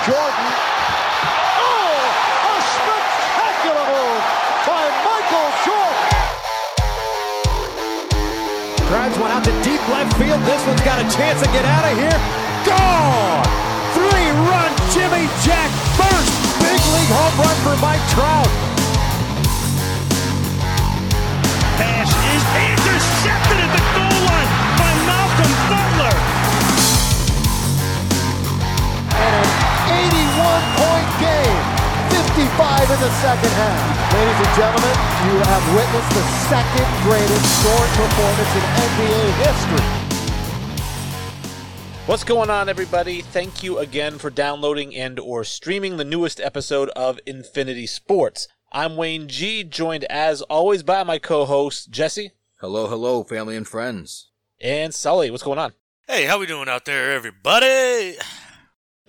Jordan. Oh, a spectacular move by Michael Jordan. Drives one out to deep left field. This one's got a chance to get out of here. Gone! Three-run Jimmy Jack first big league home run for Mike Trout. Pass is intercepted at the goal line by Malcolm Butler. 81-point game. 55 in the second half. Ladies and gentlemen, you have witnessed the second greatest scoring performance in NBA history. What's going on, everybody? Thank you again for downloading and or streaming the newest episode of Infinity Sports. I'm Wayne G, joined as always by my co-host Jesse Hello, hello, family and friends. and Sully. What's going on? Hey, how we doing out there, everybody?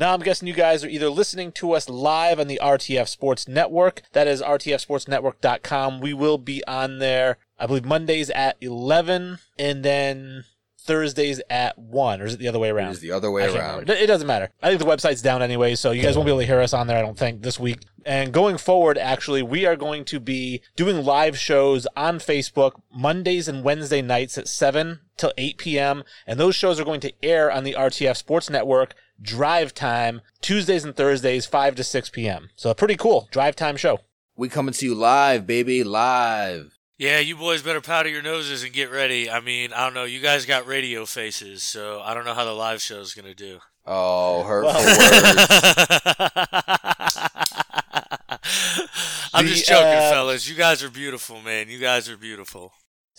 Now, I'm guessing you guys are either listening to us live on the RTF Sports Network. That is rtfsportsnetwork.com. We will be on there, I believe, Mondays at 11 and then Thursdays at 1. Or is it the other way around? is the other way around. remember. It doesn't matter. I think the website's down anyway, so you guys won't be able to hear us on there, I don't think, this week. And going forward, actually, we are going to be doing live shows on Facebook Mondays and Wednesday nights at 7 till 8 p.m. And those shows are going to air on the RTF Sports Network drive time Tuesdays and Thursdays, 5 to 6 p.m. So pretty cool drive time show. We coming to you live, baby, live. Yeah, you boys better powder your noses and get ready. I mean, I don't know. You guys got radio faces, so I don't know how the live show is gonna do. Oh, hurtful words. I'm The, just joking, uh, fellas. You guys are beautiful, man. You guys are beautiful.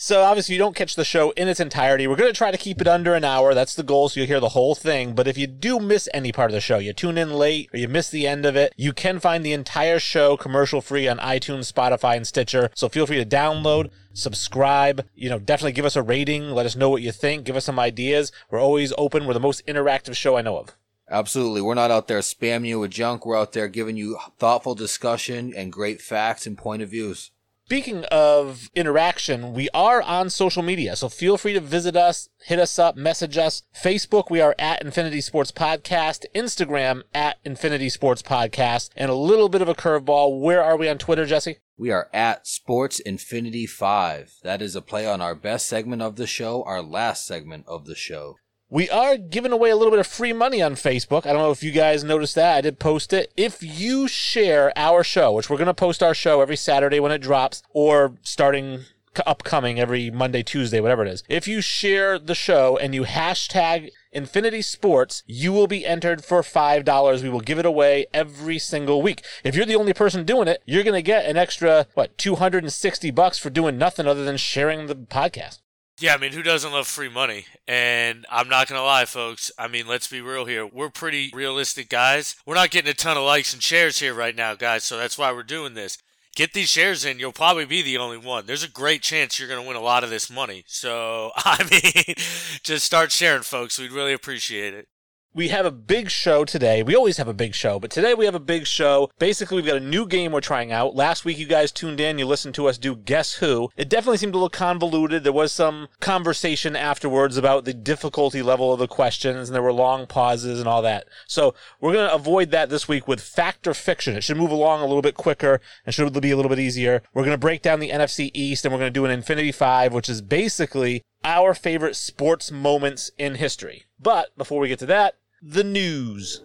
So obviously you don't catch the show in its entirety. We're going to try to keep it under an hour. That's the goal, so you'll hear the whole thing. But if you do miss any part of the show, you tune in late or you miss the end of it, you can find the entire show commercial free on iTunes, Spotify, and Stitcher. So feel free to download, subscribe, you know, definitely give us a rating. Let us know what you think. Give us some ideas. We're always open. We're the most interactive show I know of. Absolutely. We're not out there spamming you with junk. We're out there giving you thoughtful discussion and great facts and point of views. Speaking of interaction, we are on social media, so feel free to visit us, hit us up, message us. Facebook, we are at Infinity Sports Podcast. Instagram, at Infinity Sports Podcast. And a little bit of a curveball. Where are we on Twitter, Jesse? We are at Sports Infinity 5. That is a play on our best segment of the show, our last segment of the show. We are giving away a little bit of free money on Facebook. I don't know if you guys noticed that. I did post it. If you share our show, which we're going to post our show every Saturday when it drops, or starting upcoming every Monday, Tuesday, whatever it is. If you share the show and you hashtag Infinity Sports, you will be entered for $5. We will give it away every single week. If you're the only person doing it, you're going to get an extra, what, 260 bucks for doing nothing other than sharing the podcast. Yeah, I mean, who doesn't love free money? And I'm not going to lie, folks. I mean, let's be real here. We're pretty realistic guys. We're not getting a ton of likes and shares here right now, guys, so that's why we're doing this. Get these shares in, you'll probably be the only one. There's a great chance you're going to win a lot of this money. So, I mean, just start sharing, folks. We'd really appreciate it. We have a big show today. We always have a big show, but today we have a big show. Basically, we've got a new game we're trying out. Last week, you guys tuned in. You listened to us do Guess Who. It definitely seemed a little convoluted. There was some conversation afterwards about the difficulty level of the questions, and there were long pauses and all that. So we're going to avoid that this week with Fact or Fiction. It should move along a little bit quicker and should be a little bit easier. We're going to break down the NFC East, and we're going to do an Infinity Five, which is basically our favorite sports moments in history. But before we get to that, the news.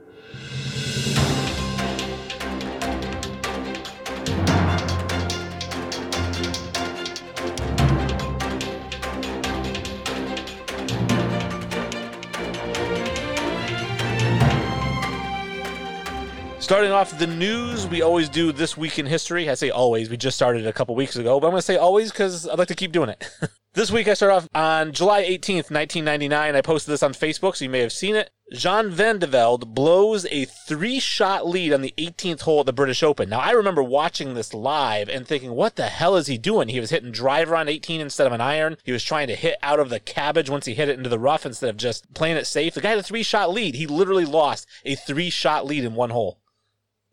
Starting off the news, we always do this week in history. I say always, we just started a couple weeks ago, but I'm going to say always because I'd like to keep doing it. this week I start off on July 18th, 1999. I posted this on Facebook, so you may have seen it. Jean Van de Velde blows a three shot lead on the 18th hole at the British Open. Now, I remember watching this live and thinking, what the hell is he doing? He was hitting driver on 18 instead of an iron. He was trying to hit out of the cabbage once he hit it into the rough instead of just playing it safe. The guy had a three shot lead. He literally lost a three shot lead in one hole.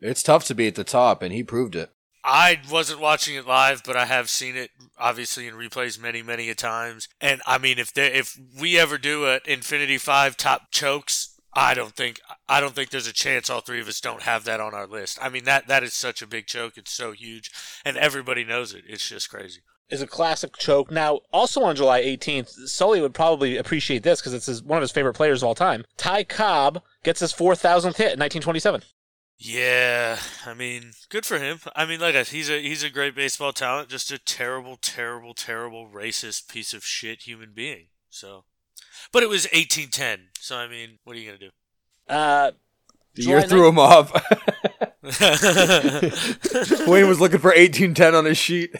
It's tough to be at the top, and he proved it. I wasn't watching it live, but I have seen it obviously in replays many, many a times. And I mean, if there, if we ever do an Infinity Five top chokes, I don't think I don't think there's a chance all three of us don't have that on our list. I mean that that is such a big choke. It's so huge, and everybody knows it. It's just crazy. is a classic choke. Now, also on July 18th, Sully would probably appreciate this because it's his, one of his favorite players of all time. Ty Cobb gets his 4,000th hit in 1927. Yeah, I mean, good for him. I mean, like I- he's a he's a great baseball talent, just a terrible, terrible, terrible racist piece of shit human being. So, but it was 1810. So I mean, what are you gonna do? Uh, The July year threw him off. Wayne was looking for 1810 on his sheet.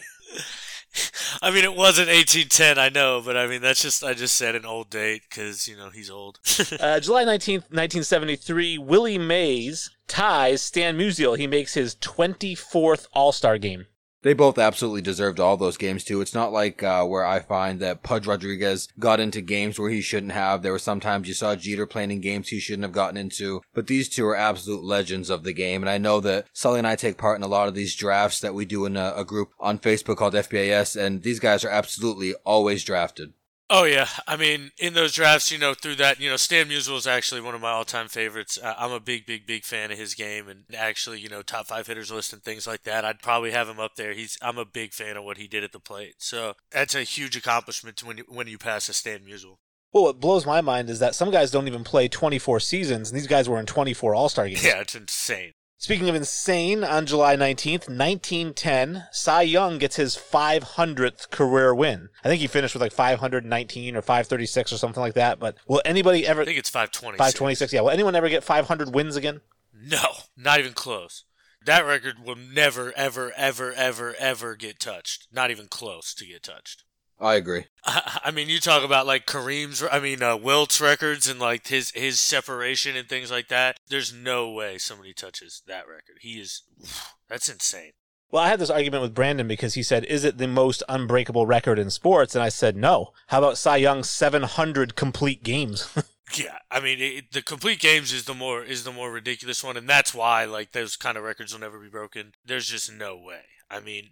Mean, it wasn't 1810, I know, but I mean, that's just I just said an old date because you know he's old. uh, July 19th, 1973, Willie Mays ties Stan Musial. He makes his 24th All Star game. They both absolutely deserved all those games too. It's not like uh, where I find that Pudge Rodriguez got into games where he shouldn't have. There were sometimes you saw Jeter playing in games he shouldn't have gotten into. But these two are absolute legends of the game, and I know that Sully and I take part in a lot of these drafts that we do in a, a group on Facebook called FBAS, and these guys are absolutely always drafted. Oh yeah, I mean, in those drafts, you know, through that, you know, Stan Musial is actually one of my all-time favorites. Uh, I'm a big, big, big fan of his game, and actually, you know, top five hitters list and things like that. I'd probably have him up there. He's, I'm a big fan of what he did at the plate, so that's a huge accomplishment when you when you pass a Stan Musial. Well, what blows my mind is that some guys don't even play 24 seasons, and these guys were in 24 All Star games. Yeah, it's insane. Speaking of insane, on July 19th, 1910, Cy Young gets his 500th career win. I think he finished with like 519 or 536 or something like that. But will anybody ever I think it's 520. 526? Yeah. Will anyone ever get 500 wins again? No, not even close. That record will never, ever, ever, ever, ever get touched. Not even close to get touched. I agree. I I mean, you talk about like Kareem's, I mean, uh, Wilt's records and like his his separation and things like that. There's no way somebody touches that record. He is, that's insane. Well, I had this argument with Brandon because he said, "Is it the most unbreakable record in sports?" And I said, "No." How about Cy Young's 700 complete games? Yeah, I mean, it, the complete games is the more is the more ridiculous one, and that's why like those kind of records will never be broken. There's just no way. I mean,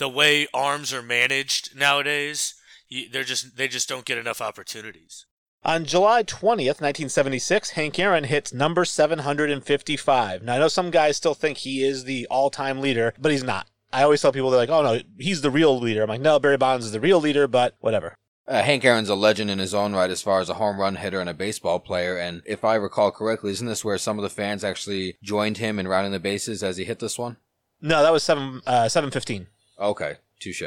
the way arms are managed nowadays, they're just they just don't get enough opportunities. On July 20th, 1976, Hank Aaron hits number 755. Now, I know some guys still think he is the all time leader, but he's not. I always tell people, they're like, oh no, he's the real leader. I'm like, no, Barry Bonds is the real leader, but whatever. Uh, Hank Aaron's a legend in his own right as far as a home run hitter and a baseball player. And if I recall correctly, isn't this where some of the fans actually joined him in rounding the bases as he hit this one? No, that was 7 uh, 715. Okay, touche.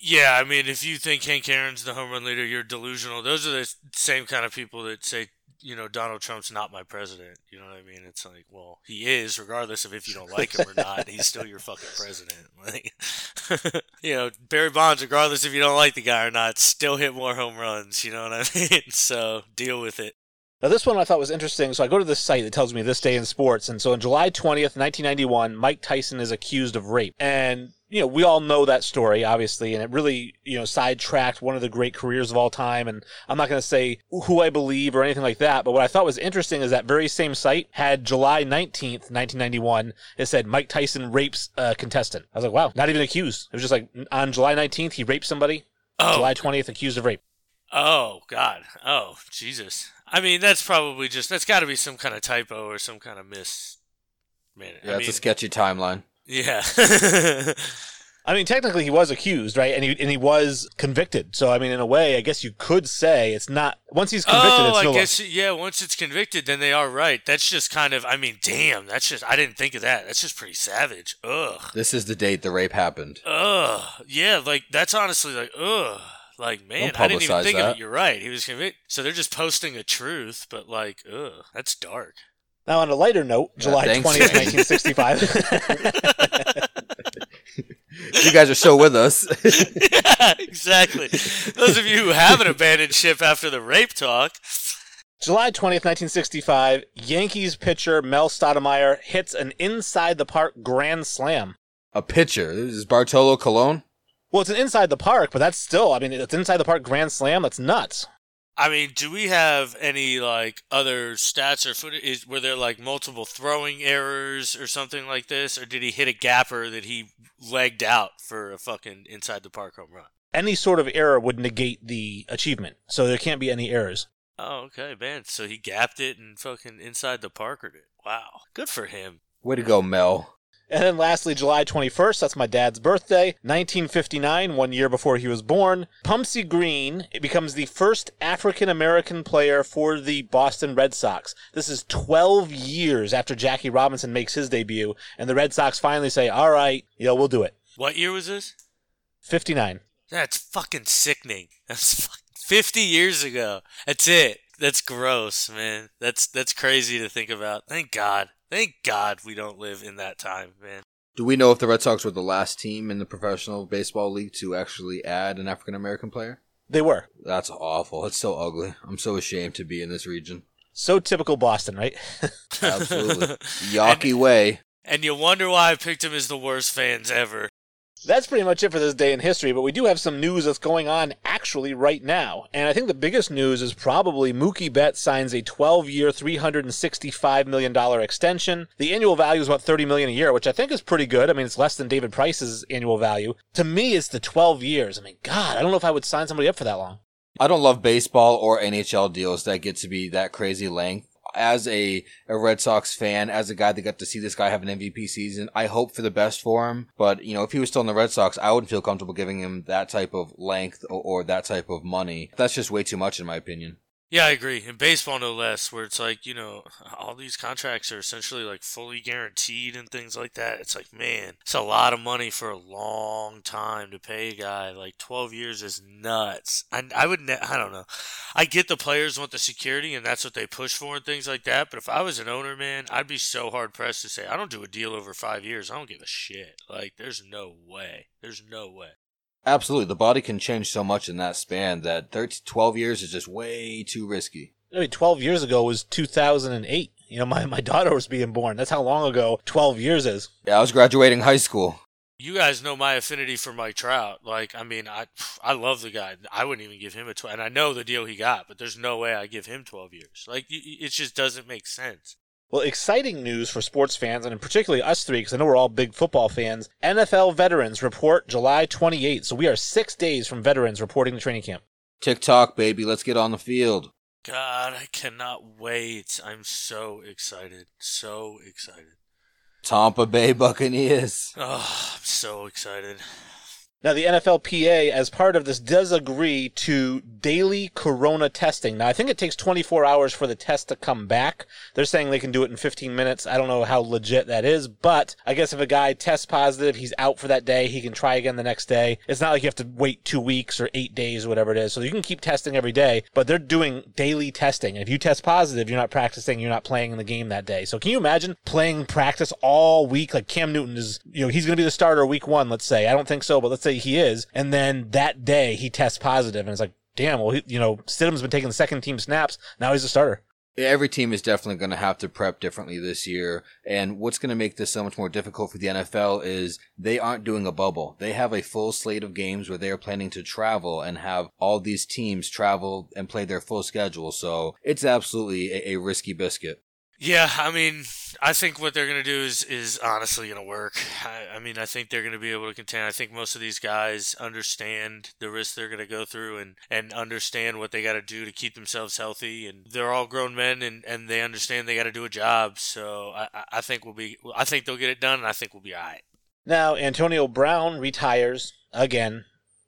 Yeah, I mean, if you think Hank Aaron's the home run leader, you're delusional. Those are the same kind of people that say, you know, Donald Trump's not my president. You know what I mean? It's like, well, he is, regardless of if you don't like him or not. He's still your fucking president. Like, you know, Barry Bonds, regardless if you don't like the guy or not, still hit more home runs. You know what I mean? So deal with it. Now, this one I thought was interesting. So I go to this site that tells me this day in sports. And so on July 20th, 1991, Mike Tyson is accused of rape. And, you know, we all know that story, obviously. And it really, you know, sidetracked one of the great careers of all time. And I'm not going to say who I believe or anything like that. But what I thought was interesting is that very same site had July 19th, 1991. It said Mike Tyson rapes a contestant. I was like, wow, not even accused. It was just like on July 19th, he raped somebody. Oh, July 20th, accused of rape. oh, God. Oh, Jesus. I mean, that's probably just, that's got to be some kind of typo or some kind of miss. Man, Yeah, I it's mean, a sketchy timeline. Yeah. I mean, technically, he was accused, right? And he and he was convicted. So, I mean, in a way, I guess you could say it's not. Once he's convicted, oh, it's I no guess yeah. Once it's convicted, then they are right. That's just kind of. I mean, damn. That's just. I didn't think of that. That's just pretty savage. Ugh. This is the date the rape happened. Ugh. Yeah. Like that's honestly like ugh. Like man, I didn't even publicize think of it. You're right. He was convicted. So they're just posting a truth, but like ugh. That's dark. Now, on a lighter note, July thanks. twentieth, nineteen sixty-five. You guys are still with us. yeah, exactly. Those of you who haven't abandoned ship after the rape talk. July twentieth, nineteen sixty-five. Yankees pitcher Mel Stottlemyre hits an inside the park grand slam. a pitcher. This is Bartolo Colon. Well, it's an inside the park, but that's still. I mean, it's inside the park grand slam. That's nuts. I mean, do we have any like other stats or footage? Is, were there like multiple throwing errors or something like this, or did he hit a gapper that he legged out for a fucking inside the park home run? Any sort of error would negate the achievement, so there can't be any errors. Oh, okay, man. So he gapped it and fucking inside the Parkered it. Wow, good for him. Way to go, Mel. And then lastly, July 21st, that's my dad's birthday, 1959, one year before he was born. Pumpsie Green becomes the first African American player for the Boston Red Sox. This is 12 years after Jackie Robinson makes his debut, and the Red Sox finally say, all right, you know, we'll do it. What year was this? 59. That's fucking sickening. That's fucking 50 years ago. That's it. That's gross, man. That's that's crazy to think about. Thank God. Thank God we don't live in that time, man. Do we know if the Red Sox were the last team in the professional baseball league to actually add an African American player? They were. That's awful. It's so ugly. I'm so ashamed to be in this region. So typical Boston, right? Absolutely. Yawkey way. And you wonder why I picked him as the worst fans ever. That's pretty much it for this day in history, but we do have some news that's going on actually right now. And I think the biggest news is probably Mookie Betts signs a 12-year, $365 million extension. The annual value is about 30 million a year, which I think is pretty good. I mean, it's less than David Price's annual value. To me, it's the 12 years. I mean, God, I don't know if I would sign somebody up for that long. I don't love baseball or NHL deals that get to be that crazy length as a, a Red Sox fan, as a guy that got to see this guy have an MVP season, I hope for the best for him. But, you know, if he was still in the Red Sox, I wouldn't feel comfortable giving him that type of length or, or that type of money. That's just way too much, in my opinion. Yeah, I agree. In baseball, no less, where it's like, you know, all these contracts are essentially like fully guaranteed and things like that. It's like, man, it's a lot of money for a long time to pay a guy. Like 12 years is nuts. I, I would, ne- I don't know. I get the players want the security and that's what they push for and things like that. But if I was an owner, man, I'd be so hard pressed to say, I don't do a deal over five years. I don't give a shit. Like, there's no way. There's no way. Absolutely. The body can change so much in that span that 13, 12 years is just way too risky. I mean, 12 years ago was 2008. You know, my, my daughter was being born. That's how long ago 12 years is. Yeah, I was graduating high school. You guys know my affinity for Mike Trout. Like, I mean, I I love the guy. I wouldn't even give him a 12. And I know the deal he got, but there's no way I give him 12 years. Like, it just doesn't make sense. Well, exciting news for sports fans, and particularly us three, because I know we're all big football fans. NFL veterans report July 28th. So we are six days from veterans reporting to training camp. TikTok, baby. Let's get on the field. God, I cannot wait. I'm so excited. So excited. Tampa Bay Buccaneers. Oh, I'm so excited. Now, the NFLPA, as part of this, does agree to daily corona testing. Now, I think it takes 24 hours for the test to come back. They're saying they can do it in 15 minutes. I don't know how legit that is, but I guess if a guy tests positive, he's out for that day, he can try again the next day. It's not like you have to wait two weeks or eight days or whatever it is. So you can keep testing every day, but they're doing daily testing. And if you test positive, you're not practicing, you're not playing in the game that day. So can you imagine playing practice all week? Like Cam Newton is, you know, he's going to be the starter week one, let's say. I don't think so, but let's say he is. And then that day he tests positive and it's like, damn, well, he, you know, Stidham's been taking the second team snaps. Now he's a starter. Every team is definitely going to have to prep differently this year. And what's going to make this so much more difficult for the NFL is they aren't doing a bubble. They have a full slate of games where they are planning to travel and have all these teams travel and play their full schedule. So it's absolutely a, a risky biscuit. Yeah, I mean, I think what they're going to do is is honestly going to work. I, I, mean, I think they're going to be able to contend. I think most of these guys understand the risks they're going to go through and and understand what they got to do to keep themselves healthy. And they're all grown men and and they understand they got to do a job. So I I think we'll be. I think they'll get it done, and I think we'll be all right. Now Antonio Brown retires again.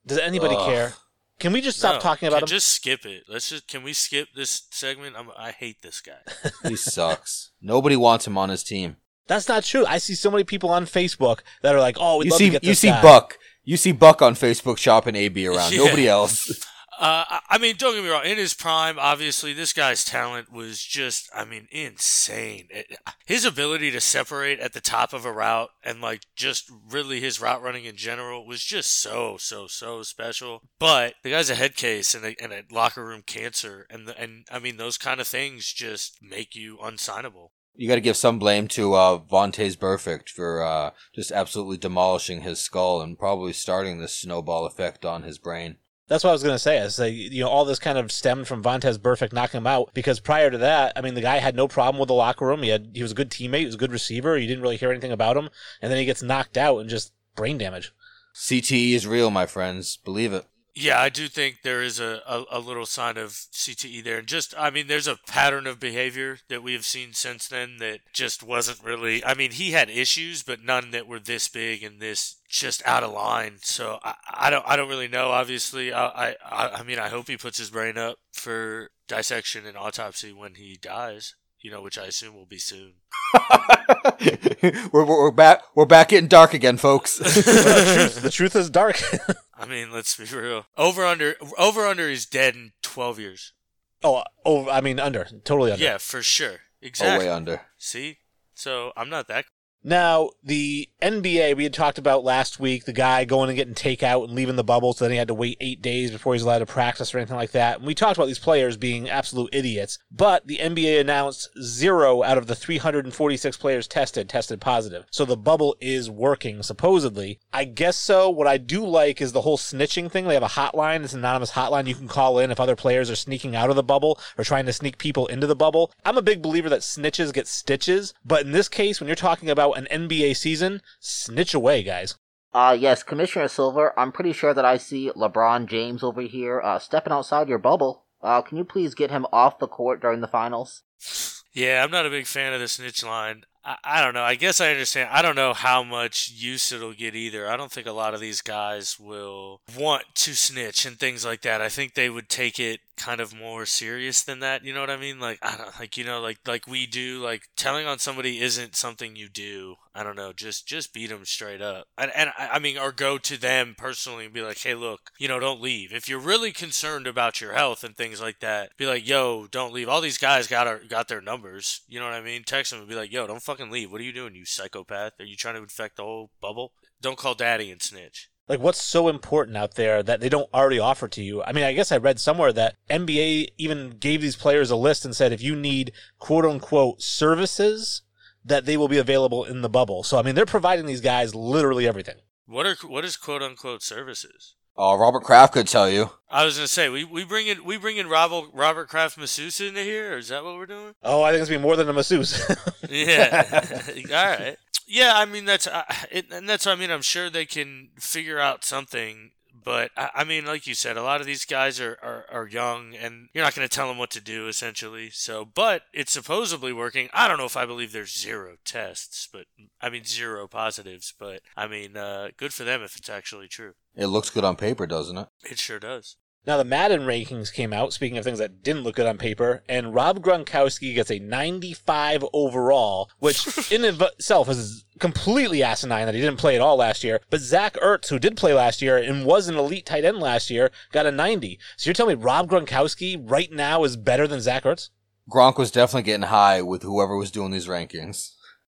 Does anybody Ugh. care? Can we just stop No, talking about can- him? Just skip it. Let's just. Can we skip this segment? I'm, I hate this guy. He sucks. Nobody wants him on his team. That's not true. I see so many people on Facebook that are like, "Oh, we'd You love see, to get you see guy. Buck. You see Buck on Facebook shopping AB around. Yeah. Nobody else. Uh, I- mean, don't get me wrong. In his prime, obviously, this guy's talent was just, I mean, insane. It, his ability to separate at the top of a route and, like, just really his route running in general was just so, so, so special. But the guy's a head case and a, and a locker room cancer. And, the, and, I mean, those kind of things just make you unsignable. You got to give some blame to uh, Vontaze Burfict for uh, just absolutely demolishing his skull and probably starting this snowball effect on his brain. That's what I was going to say. I say, you know, all this kind of stemmed from Vontaze Burfict knocking him out because prior to that, I mean, the guy had no problem with the locker room. He had, he was a good teammate. He was a good receiver. You didn't really hear anything about him. And then he gets knocked out and just brain damage. CTE is real, my friends. Believe it. Yeah, I do think there is a, a, a, little sign of CTE there. And just, I mean, there's a pattern of behavior that we have seen since then that just wasn't really. I mean, he had issues, but none that were this big and this just out of line. So I, I don't I don't really know. Obviously, uh, I, I I mean, I hope he puts his brain up for dissection and autopsy when he dies. You know, which I assume will be soon. we're, we're back. We're back getting dark again, folks. the, truth, the truth is dark. I mean, let's be real. Over under over under is dead in twelve years. Oh, oh, I mean under, totally under. Yeah, for sure. Exactly. Oh, way under. See, so I'm not that now, the NBA, we had talked about last week, the guy going and getting takeout and leaving the bubble, so then he had to wait eight days before he's allowed to practice or anything like that. And we talked about these players being absolute idiots, but the NBA announced zero out of the 346 players tested tested positive. So the bubble is working, supposedly. I guess so. What I do like is the whole snitching thing. They have a hotline, it's an anonymous hotline you can call in if other players are sneaking out of the bubble or trying to sneak people into the bubble. I'm a big believer that snitches get stitches, but in this case, when you're talking about an NBA season, snitch away, guys. Uh, yes, Commissioner Silver, I'm pretty sure that I see LeBron James over here, uh, stepping outside your bubble. Uh, can you please get him off the court during the finals? Yeah, I'm not a big fan of the snitch line. I, I don't know. I guess I understand. I don't know how much use it'll get either. I don't think a lot of these guys will want to snitch and things like that. I think they would take it kind of more serious than that. You know what I mean? Like I don't like you know like like we do. Like telling on somebody isn't something you do. I don't know. Just just beat them straight up. And and I mean, or go to them personally and be like, hey, look, you know, don't leave. If you're really concerned about your health and things like that, be like, yo, don't leave. All these guys got our, got their numbers. You know what I mean? Text them and be like, yo, don't fucking leave. What are you doing, you psychopath? Are you trying to infect the whole bubble? Don't call daddy and snitch. Like, what's so important out there that they don't already offer to you? I mean, I guess I read somewhere that NBA even gave these players a list and said if you need quote unquote services, that they will be available in the bubble. So, I mean, they're providing these guys literally everything. What are what is quote unquote services? Oh, Robert Kraft could tell you. I was gonna say we, we bring in we bring in Robert Robert Kraft masseuse into here. Or is that what we're doing? Oh, I think it's gonna be more than a masseuse. yeah. All right. Yeah, I mean that's uh, it, and that's I mean I'm sure they can figure out something but I, I mean, like you said, a lot of these guys are, are, are young, and you're not going to tell them what to do, essentially. So, but it's supposedly working. I don't know if I believe there's zero tests, but I mean zero positives. But I mean, uh, good for them if it's actually true. It looks good on paper, doesn't it? It sure does. Now, the Madden rankings came out, speaking of things that didn't look good on paper, and Rob Gronkowski gets a 95 overall, which in itself is completely asinine that he didn't play at all last year. But Zach Ertz, who did play last year and was an elite tight end last year, got a 90. So you're telling me Rob Gronkowski right now is better than Zach Ertz? Gronk was definitely getting high with whoever was doing these rankings.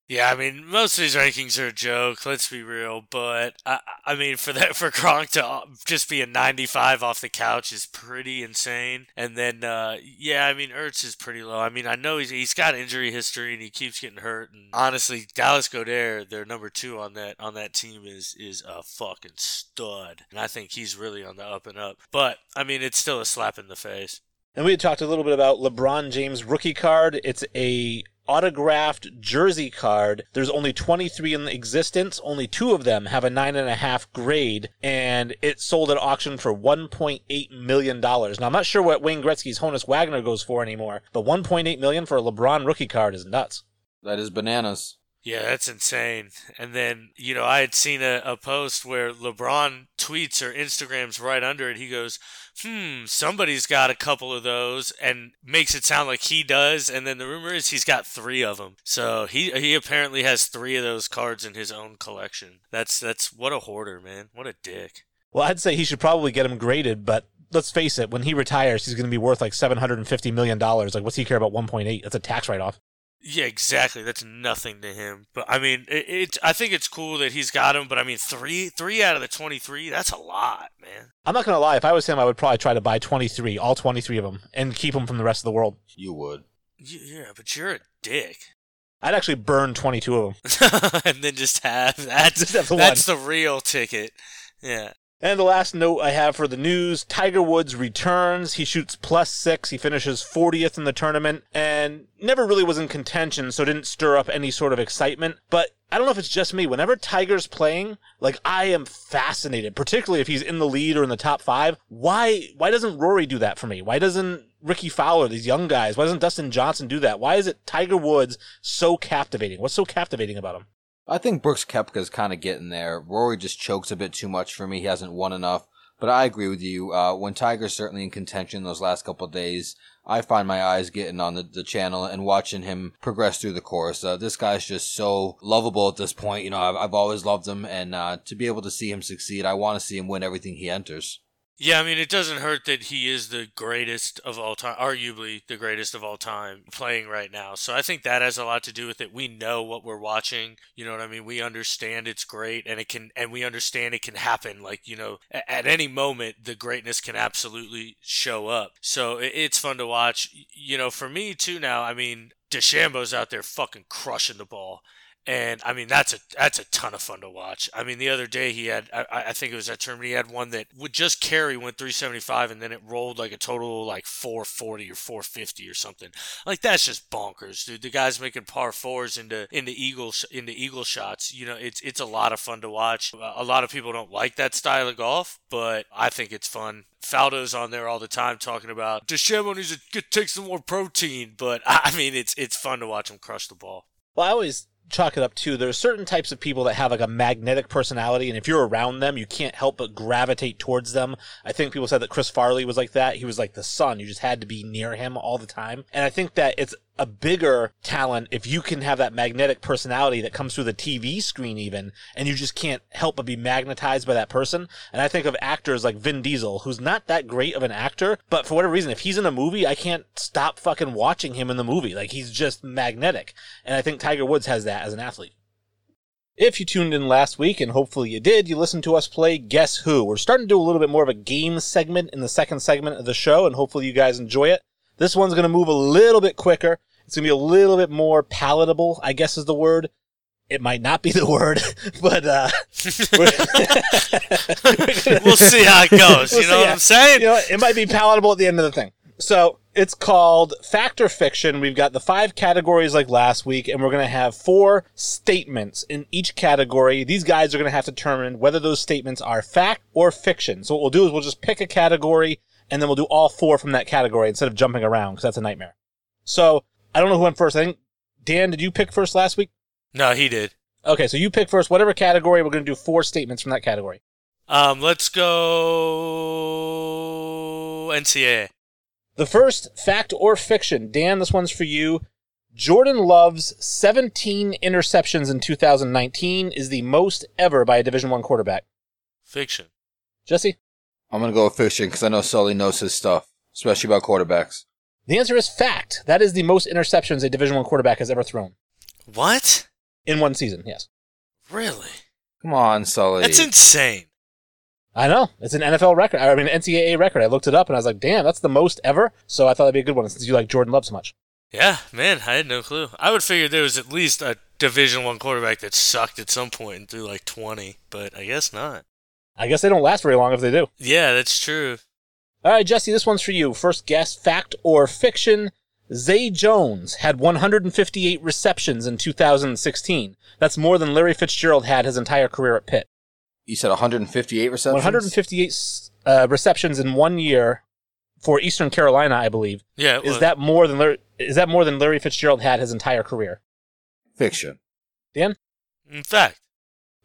Yeah, I mean, most of these rankings are a joke. Let's be real, but I, I mean, for that for Gronk to just be a 95 off the couch is pretty insane. And then, uh, yeah, I mean, Ertz is pretty low. I mean, I know he's he's got injury history and he keeps getting hurt. And honestly, Dallas Goedert, their number two on that on that team, is is a fucking stud, and I think he's really on the up and up. But I mean, it's still a slap in the face. And we had talked a little bit about LeBron James rookie card. It's a autographed jersey card. There's only 23 in existence. Only two of them have a nine and a half grade, and it sold at auction for 1.8 million dollars. Now I'm not sure what Wayne Gretzky's Honus Wagner goes for anymore, but 1.8 million for a LeBron rookie card is nuts. That is bananas. Yeah, that's insane. And then, you know, I had seen a, a post where LeBron tweets or Instagrams right under it. He goes, hmm, somebody's got a couple of those and makes it sound like he does. And then the rumor is he's got three of them. So he, he apparently has three of those cards in his own collection. That's, that's what a hoarder, man. What a dick. Well, I'd say he should probably get them graded, but let's face it, when he retires, he's going to be worth like $750 million. Like, what's he care about 1.8? That's a tax write off. Yeah, exactly. That's nothing to him. But I mean, it, it, I think it's cool that he's got him. But I mean, three three out of the twenty three. That's a lot, man. I'm not gonna lie. If I was him, I would probably try to buy 23, all 23 of them, and keep them from the rest of the world. You would. Yeah, but you're a dick. I'd actually burn 22 of them, and then just have that. Just have the that's one. the real ticket. Yeah. And the last note I have for the news Tiger Woods returns. He shoots plus six. He finishes 40th in the tournament and never really was in contention, so didn't stir up any sort of excitement. But I don't know if it's just me. Whenever Tiger's playing, like I am fascinated, particularly if he's in the lead or in the top five. Why why doesn't Rory do that for me? Why doesn't Rickie Fowler, these young guys, why doesn't Dustin Johnson do that? Why is it Tiger Woods so captivating? What's so captivating about him? I think Brooks Koepka's kind of getting there. Rory just chokes a bit too much for me. He hasn't won enough. But I agree with you. Uh, when Tiger's certainly in contention those last couple days, I find my eyes getting on the, the channel and watching him progress through the course. Uh, this guy's just so lovable at this point. You know, I've, I've always loved him, and uh, to be able to see him succeed, I want to see him win everything he enters. Yeah, I mean, it doesn't hurt that he is the greatest of all time, arguably the greatest of all time playing right now. So I think that has a lot to do with it. We know what we're watching. You know what I mean? We understand it's great and it can, and we understand it can happen. Like, you know, at any moment, the greatness can absolutely show up. So it's fun to watch. You know, for me too now, I mean, DeChambeau's out there fucking crushing the ball and I mean that's a that's a ton of fun to watch. I mean the other day he had I, I think it was that tournament he had one that would just carry went 375 and then it rolled like a total like 440 or 450 or something. Like that's just bonkers, dude. The guy's making par fours into into eagle into eagle shots. You know it's it's a lot of fun to watch. A lot of people don't like that style of golf, but I think it's fun. Faldo's on there all the time talking about DeChambeau needs to take some more protein, but I mean it's it's fun to watch him crush the ball. Well, I always chalk it up to there's certain types of people that have like a magnetic personality and if you're around them you can't help but gravitate towards them. I think people said that chris farley was like that. He was like the sun. You just had to be near him all the time. And i think that it's a bigger talent if you can have that magnetic personality that comes through the TV screen even and you just can't help but be magnetized by that person. And I think of actors like Vin Diesel who's not that great of an actor, but for whatever reason if he's in a movie I can't stop fucking watching him in the movie. Like he's just magnetic. And I think Tiger Woods has that as an athlete. If you tuned in last week, and hopefully you did, you listened to us play Guess Who. We're starting to do a little bit more of a game segment in the second segment of the show, and hopefully you guys enjoy it. This one's going to move a little bit quicker. It's going to be a little bit more palatable, I guess is the word. It might not be the word, but uh, we'll see how it goes. We'll you know what I'm saying? You know, it might be palatable at the end of the thing. So it's called Fact or Fiction. We've got the five categories like last week, and we're going to have four statements in each category. These guys are going to have to determine whether those statements are fact or fiction. So what we'll do is we'll just pick a category and then we'll do all four from that category instead of jumping around because that's a nightmare. So I don't know who went first. I think Dan, did you pick first last week? No, he did. Okay, so you pick first. Whatever category, we're going to do four statements from that category. Um, let's go NCAA. The first fact or fiction, Dan. This one's for you. Jordan Love's 17 interceptions in 2019 is the most ever by a Division One quarterback. Fiction. Jesse. I'm gonna go with fiction because I know Sully knows his stuff, especially about quarterbacks. The answer is fact. That is the most interceptions a Division One quarterback has ever thrown What? in one season. Yes, Really? Come on, Sully. That's insane. I know it's an NFL record. I mean, NCAA record. I looked it up and I was like, damn, that's the most ever. So I thought that'd be a good one since you like Jordan Love so much. Yeah, man, I had no clue. I would figure there was at least a Division One quarterback that sucked at some point and threw like 20, but I guess not. I guess they don't last very long if they do. Yeah, that's true. All right, Jesse, this one's for you. First guess, fact or fiction. Zay Jones had 158 receptions in 2016. That's more than Larry Fitzgerald had his entire career at Pitt. You said 158 receptions. 158 uh, receptions in one year for Eastern Carolina, I believe. Yeah, is that more than Larry, is that more than Larry Fitzgerald had his entire career? Fiction. Dan? In fact,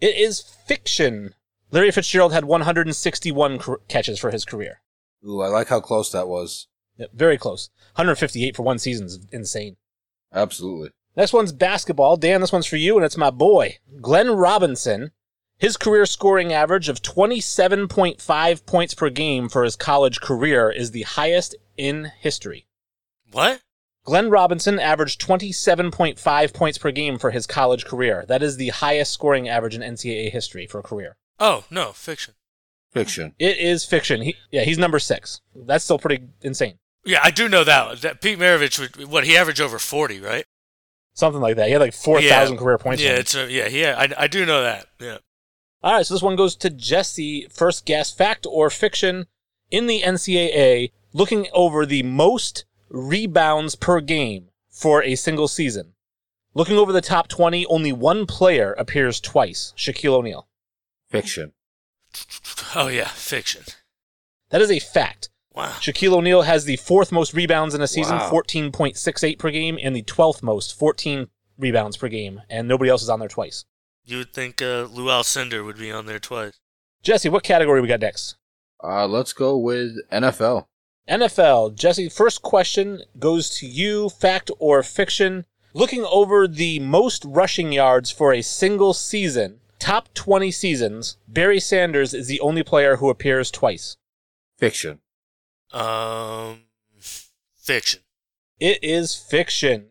it is fiction. Larry Fitzgerald had 161 cr- catches for his career. Ooh, I like how close that was. Yeah, very close. 158 for one season is insane. Absolutely. Next one's basketball. Dan, this one's for you, and it's my boy, Glenn Robinson. His career scoring average of 27.5 points per game for his college career is the highest in history. What? Glenn Robinson averaged 27.5 points per game for his college career. That is the highest scoring average in NCAA history for a career. Oh, no, fiction. Fiction. It is fiction. He, yeah, he's number six. That's still pretty insane. Yeah, I do know that. That Pete Maravich would what he averaged over forty, right? Something like that. He had like four thousand yeah. career points. Yeah, it's a, yeah, yeah. I, I do know that. Yeah. All right, so this one goes to Jesse. First guess, fact or fiction in the NCAA, looking over the most rebounds per game for a single season. Looking over the top 20, only one player appears twice Shaquille O'Neal. Fiction. Oh yeah, fiction. That is a fact. Wow. Shaquille O'Neal has the fourth most rebounds in a season, Wow. 14.68 per game, and the 12th most, 14 rebounds per game, and nobody else is on there twice. You would think uh, Lou Alcindor would be on there twice. Jesse, what category we got next? Uh, let's go with NFL. NFL. Jesse, first question goes to you. Fact or fiction? Looking over the most rushing yards for a single season, top 20 seasons, Barry Sanders is the only player who appears twice. Fiction. Um, fiction. It is fiction.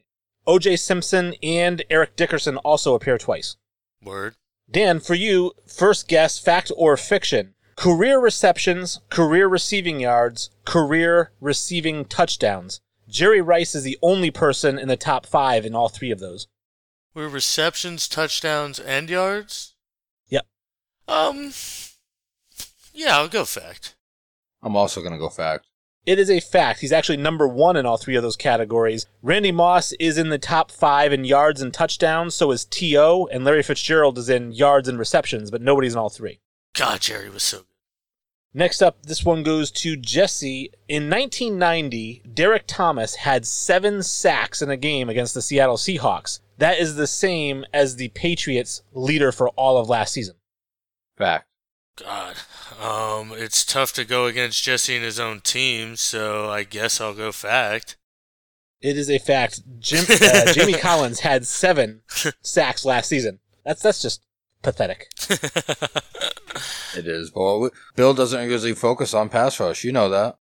OJ Simpson and Eric Dickerson also appear twice. Word. Dan, for you, first guess, fact or fiction? Career receptions, career receiving yards, career receiving touchdowns. Jerry Rice is the only person in the top five in all three of those. Were receptions, touchdowns, and yards? Yep. Um. Yeah, I'll go fact. I'm also gonna go fact. It is a fact. He's actually number one in all three of those categories. Randy Moss is in the top five in yards and touchdowns, so is T.O., and Larry Fitzgerald is in yards and receptions, but nobody's in all three. God, Jerry was so good. Next up, this one goes to Jesse. In 1990, Derrick Thomas had seven sacks in a game against the Seattle Seahawks. That is the same as the Patriots' leader for all of last season. Fact. God. Um, it's tough to go against Jesse and his own team, so I guess I'll go fact. It is a fact. Jim, uh, Jamie Collins had seven sacks last season. That's that's just pathetic. It is. But Bill doesn't usually focus on pass rush. You know that.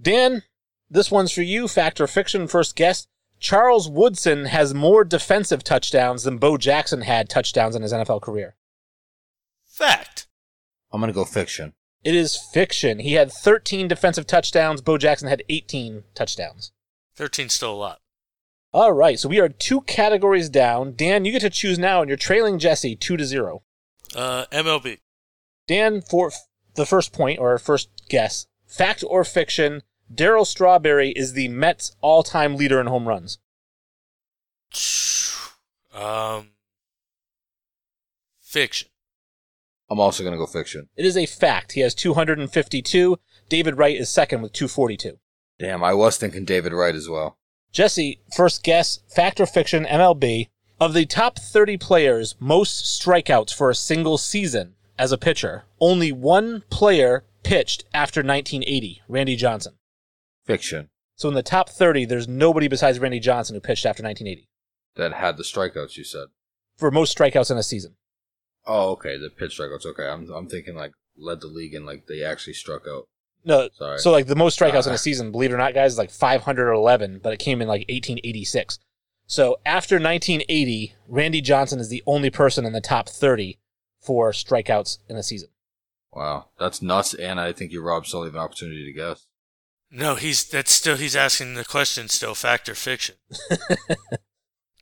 Dan, this one's for you. Fact or fiction? First guess. Charles Woodson has more defensive touchdowns than Bo Jackson had touchdowns in his NFL career. Fact. I'm gonna go fiction. It is fiction. He had 13 defensive touchdowns. Bo Jackson had 18 touchdowns. 13 still a lot. All right, so we are two categories down. Dan, you get to choose now, and you're trailing Jesse two to zero. Uh, MLB. Dan, for f- the first point or first guess, fact or fiction? Darryl Strawberry is the Mets' all-time leader in home runs. Um, fiction. I'm also gonna go fiction. It is a fact. He has 252. David Wright is second with 242. Damn, I was thinking David Wright as well. Jesse, first guess, fact or fiction, MLB. Of the top 30 players, most strikeouts for a single season as a pitcher, only one player pitched after 1980, Randy Johnson. Fiction. So in the top 30, there's nobody besides Randy Johnson who pitched after 1980 That had the strikeouts. You said. for most strikeouts in a season. Oh, okay. The pitch strikeouts. Okay, I'm I'm thinking like led the league and like they actually struck out. No, Sorry. so like the most strikeouts in Ah. a season, believe it or not, guys, is like 511, but it came in like 1886. So after 1980, Randy Johnson is the only person in the top 30 for strikeouts in a season. Wow, that's nuts. And I think you robbed Sully of an opportunity to guess. No, he's that's still he's asking the question still fact or fiction.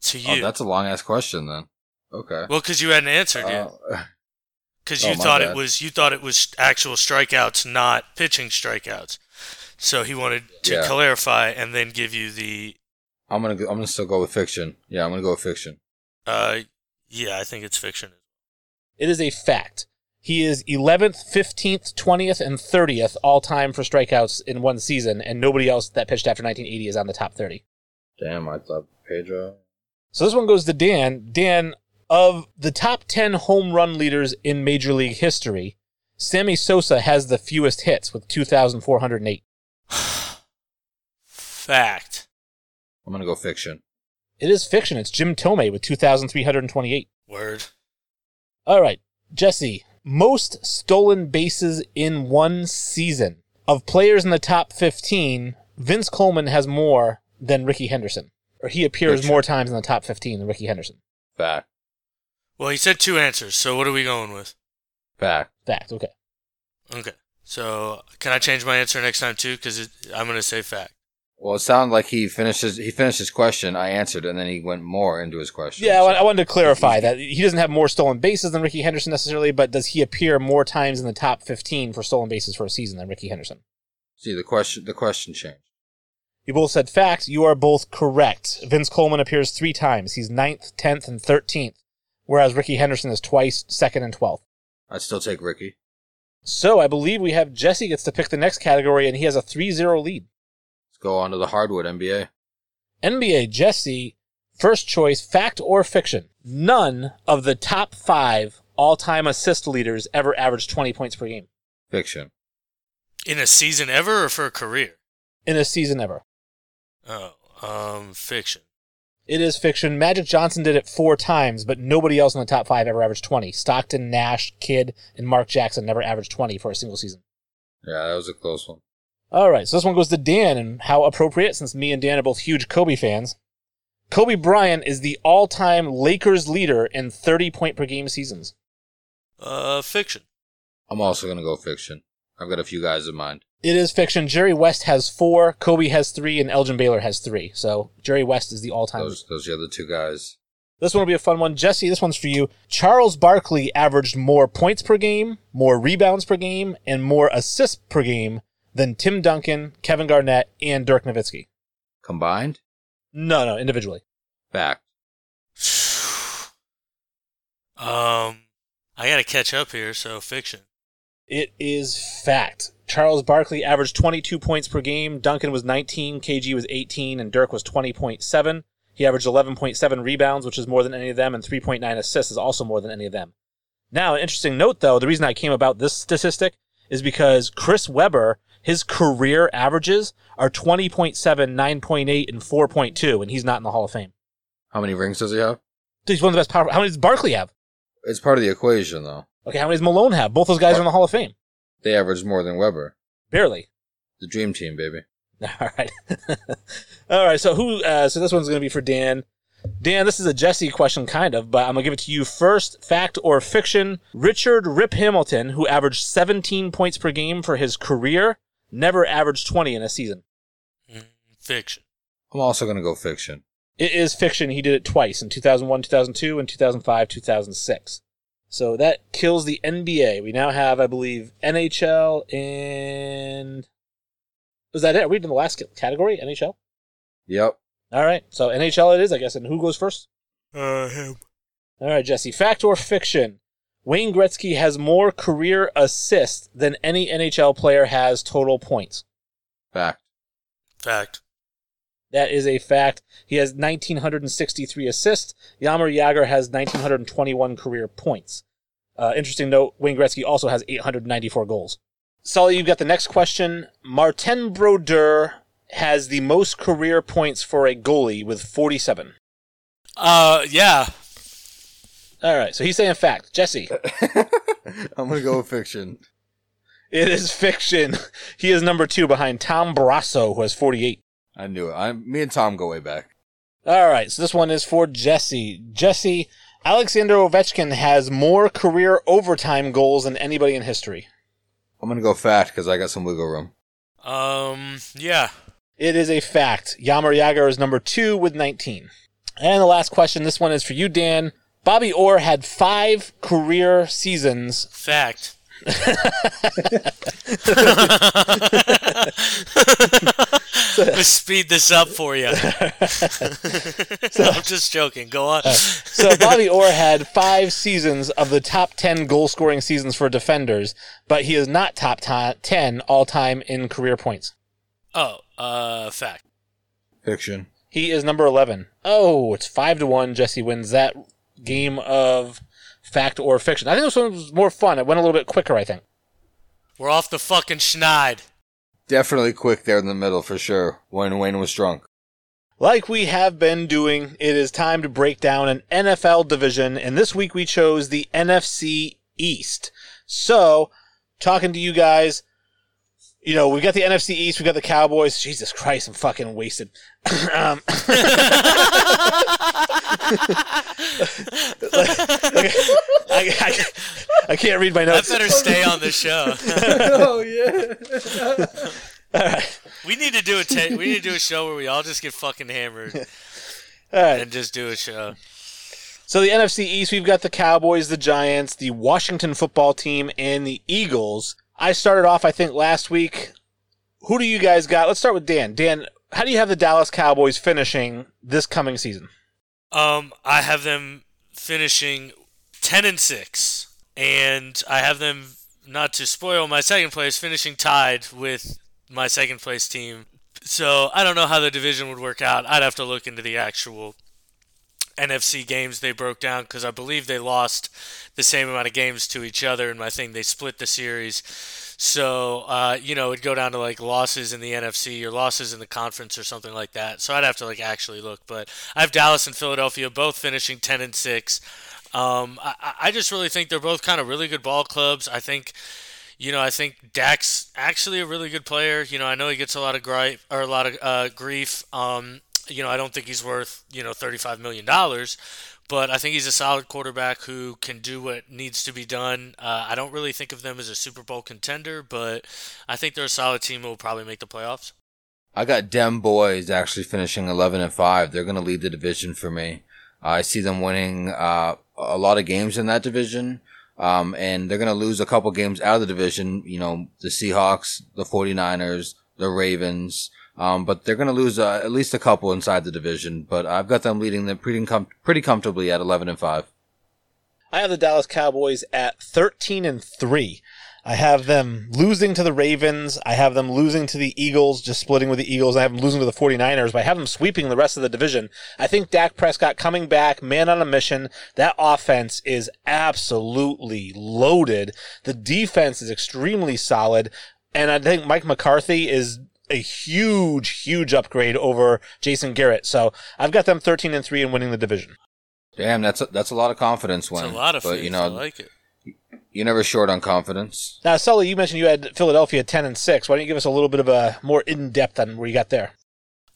to Oh, you. that's a long ass question then. Okay. well, because you hadn't answered yet. Uh, Because oh, you my thought it was you thought it was actual strikeouts, not pitching strikeouts. So he wanted to Yeah. clarify and then give you the. I'm gonna go, I'm gonna still go with fiction. Yeah, I'm gonna go with fiction. Uh, yeah, I think it's fiction. It is a fact. He is 11th, 15th, 20th, and 30th all time for strikeouts in one season, and nobody else that pitched after 1980 is on the top 30. Damn, I thought Pedro. So this one goes to Dan. Dan, of the top 10 home run leaders in Major League history, Sammy Sosa has the fewest hits with 2,408. Fact. I'm gonna go fiction. It is fiction. It's Jim Thome with 2,328. Word. All right, Jesse. Most stolen bases in one season. Of players in the top 15, Vince Coleman has more than Rickey Henderson. Or he appears Fiction. more times in the top 15 than Rickey Henderson. Fact. Well, he said two answers. So what are we going with? Fact. Fact. Okay. Okay. So can I change my answer next time too? Because I'm going to say fact. Well, it sounded like he finishes. his he finished his question. I answered, and then he went more into his question. Yeah, I So- I wanted to clarify that he doesn't have more stolen bases than Rickey Henderson necessarily, but does he appear more times in the top 15 for stolen bases for a season than Rickey Henderson? See the question. The question changed. You both said fact. You are both correct. Vince Coleman appears three times. He's ninth, 10th, and 13th, whereas Rickey Henderson is twice, second, and 12th. I'd still take Ricky. So I believe we have Jesse gets to pick the next category, and he has a 3 0 lead. Let's go on to the hardwood NBA. NBA Jesse, first choice, fact or fiction. None of the top five all time assist leaders ever averaged 20 points per game Fiction. In a season ever or for a career? in a season ever. Oh, um, fiction. It is fiction. Magic Johnson did it four times, but nobody else in the top five ever averaged 20. Stockton, Nash, Kidd, and Mark Jackson never averaged 20 for a single season. Yeah, that was a close one. All right, so this one goes to Dan, and how appropriate since me and Dan are both huge Kobe fans. Kobe Bryant is the all time Lakers leader in 30 point per game seasons. Uh, fiction. I'm also gonna go fiction. I've got a few guys in mind. It is fiction. Jerry West has four, Kobe has three, and Elgin Baylor has three. So Jerry West is the all time. Those those are the other two guys. This one will be a fun one. Jesse, this one's for you. Charles Barkley averaged more points per game, more rebounds per game, and more assists per game than Tim Duncan, Kevin Garnett, and Dirk Nowitzki. Combined? No, no, individually. Fact. Um, I gotta catch up here, so fiction. It is fact. Charles Barkley averaged 22 points per game. Duncan was 19, KG was 18, and Dirk was 20.7. He averaged 11.7 rebounds, which is more than any of them, and 3.9 assists is also more than any of them. Now, an interesting note, though, the reason I came about this statistic is because Chris Webber, his career averages are 20.7, 9.8, and 4.2, and he's not in the Hall of Fame. How many rings does he have? He's one of the best power. How many does Barkley have? It's part of the equation, though. Okay, how many does Malone have? Both those guys are in the Hall of Fame. They average more than Webber. Barely. The dream team, baby. All right. All right. So who? Uh, so this one's going to be for Dan. Dan, this is a Jesse question, kind of, but I'm going to give it to you first. Fact or fiction? Richard Rip Hamilton, who averaged 17 points per game for his career, never averaged 20 in a season. Mm, fiction. I'm also gonna go fiction. It is fiction. He did it twice in 2001, 2002, and 2005, 2006. So that kills the NBA. We now have, I believe, NHL and. Was that it? Are we in the last category? NHL? Yep. All right. So NHL it is, I guess. And who goes first? Uh, him. All right, Jesse. Fact or fiction? Wayne Gretzky has more career assists than any NHL player has total points. Fact. Fact. That is a fact. He has 1,963 assists. Jaromir Jagr has 1,921 career points. Uh, interesting note, Wayne Gretzky also has 894 goals. Sully, you've got the next question. Martin Brodeur has the most career points for a goalie with 47. Uh, yeah. All right, so he's saying fact. Jesse, I'm gonna go with fiction. it is fiction. He is number two behind Tom Barrasso, who has 48. I knew it. I, me and Tom go way back. All right, so this one is for Jesse. Jesse, Alexander Ovechkin has more career overtime goals than anybody in history. I'm gonna go fact because I got some wiggle room. Um, yeah. It is a fact. Jaromir Jagr is number two with 19. And the last question, this one is for you, Dan. Bobby Orr had five career seasons. Fact. Let's speed this up for you. I'm just joking. Go on. So Bobby Orr had five seasons of the top 10 goal scoring seasons for defenders, but he is not top ti- 10 all time in career points. Oh, uh, fact. Fiction. He is number 11. Oh, it's 5 to 1. Jesse wins that game of fact or fiction. I think this one was more fun. It went a little bit quicker, I think. We're off the fucking schneid. Definitely quick there in the middle for sure. When Wayne was drunk. Like we have been doing, it is time to break down an NFL division, and this week we chose the NFC East. So, talking to you guys, you know, we've got the NFC East, we've got the Cowboys. Jesus Christ, I'm fucking wasted. um, like, I, I, I can't read my notes. I notes. better stay on the show. oh yeah. All right. We need to do a ta- we need to do a show where we all just get fucking hammered All right. and just do a show. So the NFC East, we've got the Cowboys, the Giants, the Washington football team, and the Eagles. I started off, I think, last week. Who do you guys got? Let's start with Dan. Dan, how do you have the Dallas Cowboys finishing this coming season? Um, I have them finishing ten and six, and I have them not to spoil my second place, finishing tied with my second place team. So I don't know how the division would work out. I'd have to look into the actual NFC games they broke down because I believe they lost the same amount of games to each other, and I think they split the series. So uh, you know, it'd go down to like losses in the NFC or losses in the conference or something like that. So I'd have to like actually look. But I have Dallas and Philadelphia both finishing ten and six. Um, I, I just really think they're both kind of really good ball clubs. I think you know, I think Dak's actually a really good player. You know, I know he gets a lot of gripe or a lot of uh, grief. Um, you know, I don't think he's worth you know thirty-five million dollars, but I think he's a solid quarterback who can do what needs to be done. Uh, I don't really think of them as a Super Bowl contender, but I think they're a solid team who will probably make the playoffs. I got Dem Boys actually finishing 11 and 5. They're going to lead the division for me. I see them winning uh, a lot of games in that division. Um, and they're going to lose a couple games out of the division. You know, the Seahawks, the 49ers, the Ravens. Um, but they're going to lose uh, at least a couple inside the division. But I've got them leading them pretty, com- pretty comfortably at 11 and 5. I have the Dallas Cowboys at 13 and 3. I have them losing to the Ravens. I have them losing to the Eagles, just splitting with the Eagles. I have them losing to the 49ers, but I have them sweeping the rest of the division. I think Dak Prescott coming back, man on a mission. That offense is absolutely loaded. The defense is extremely solid. And I think Mike McCarthy is a huge, huge upgrade over Jason Garrett. So I've got them 13 and 3 and winning the division. Damn, that's a, that's a lot of confidence win. It's a lot of but faith. you know, I like it. you're never short on confidence. Now, Sully, you mentioned you had Philadelphia 10 and 6. Why don't you give us a little bit of a more in depth on where you got there?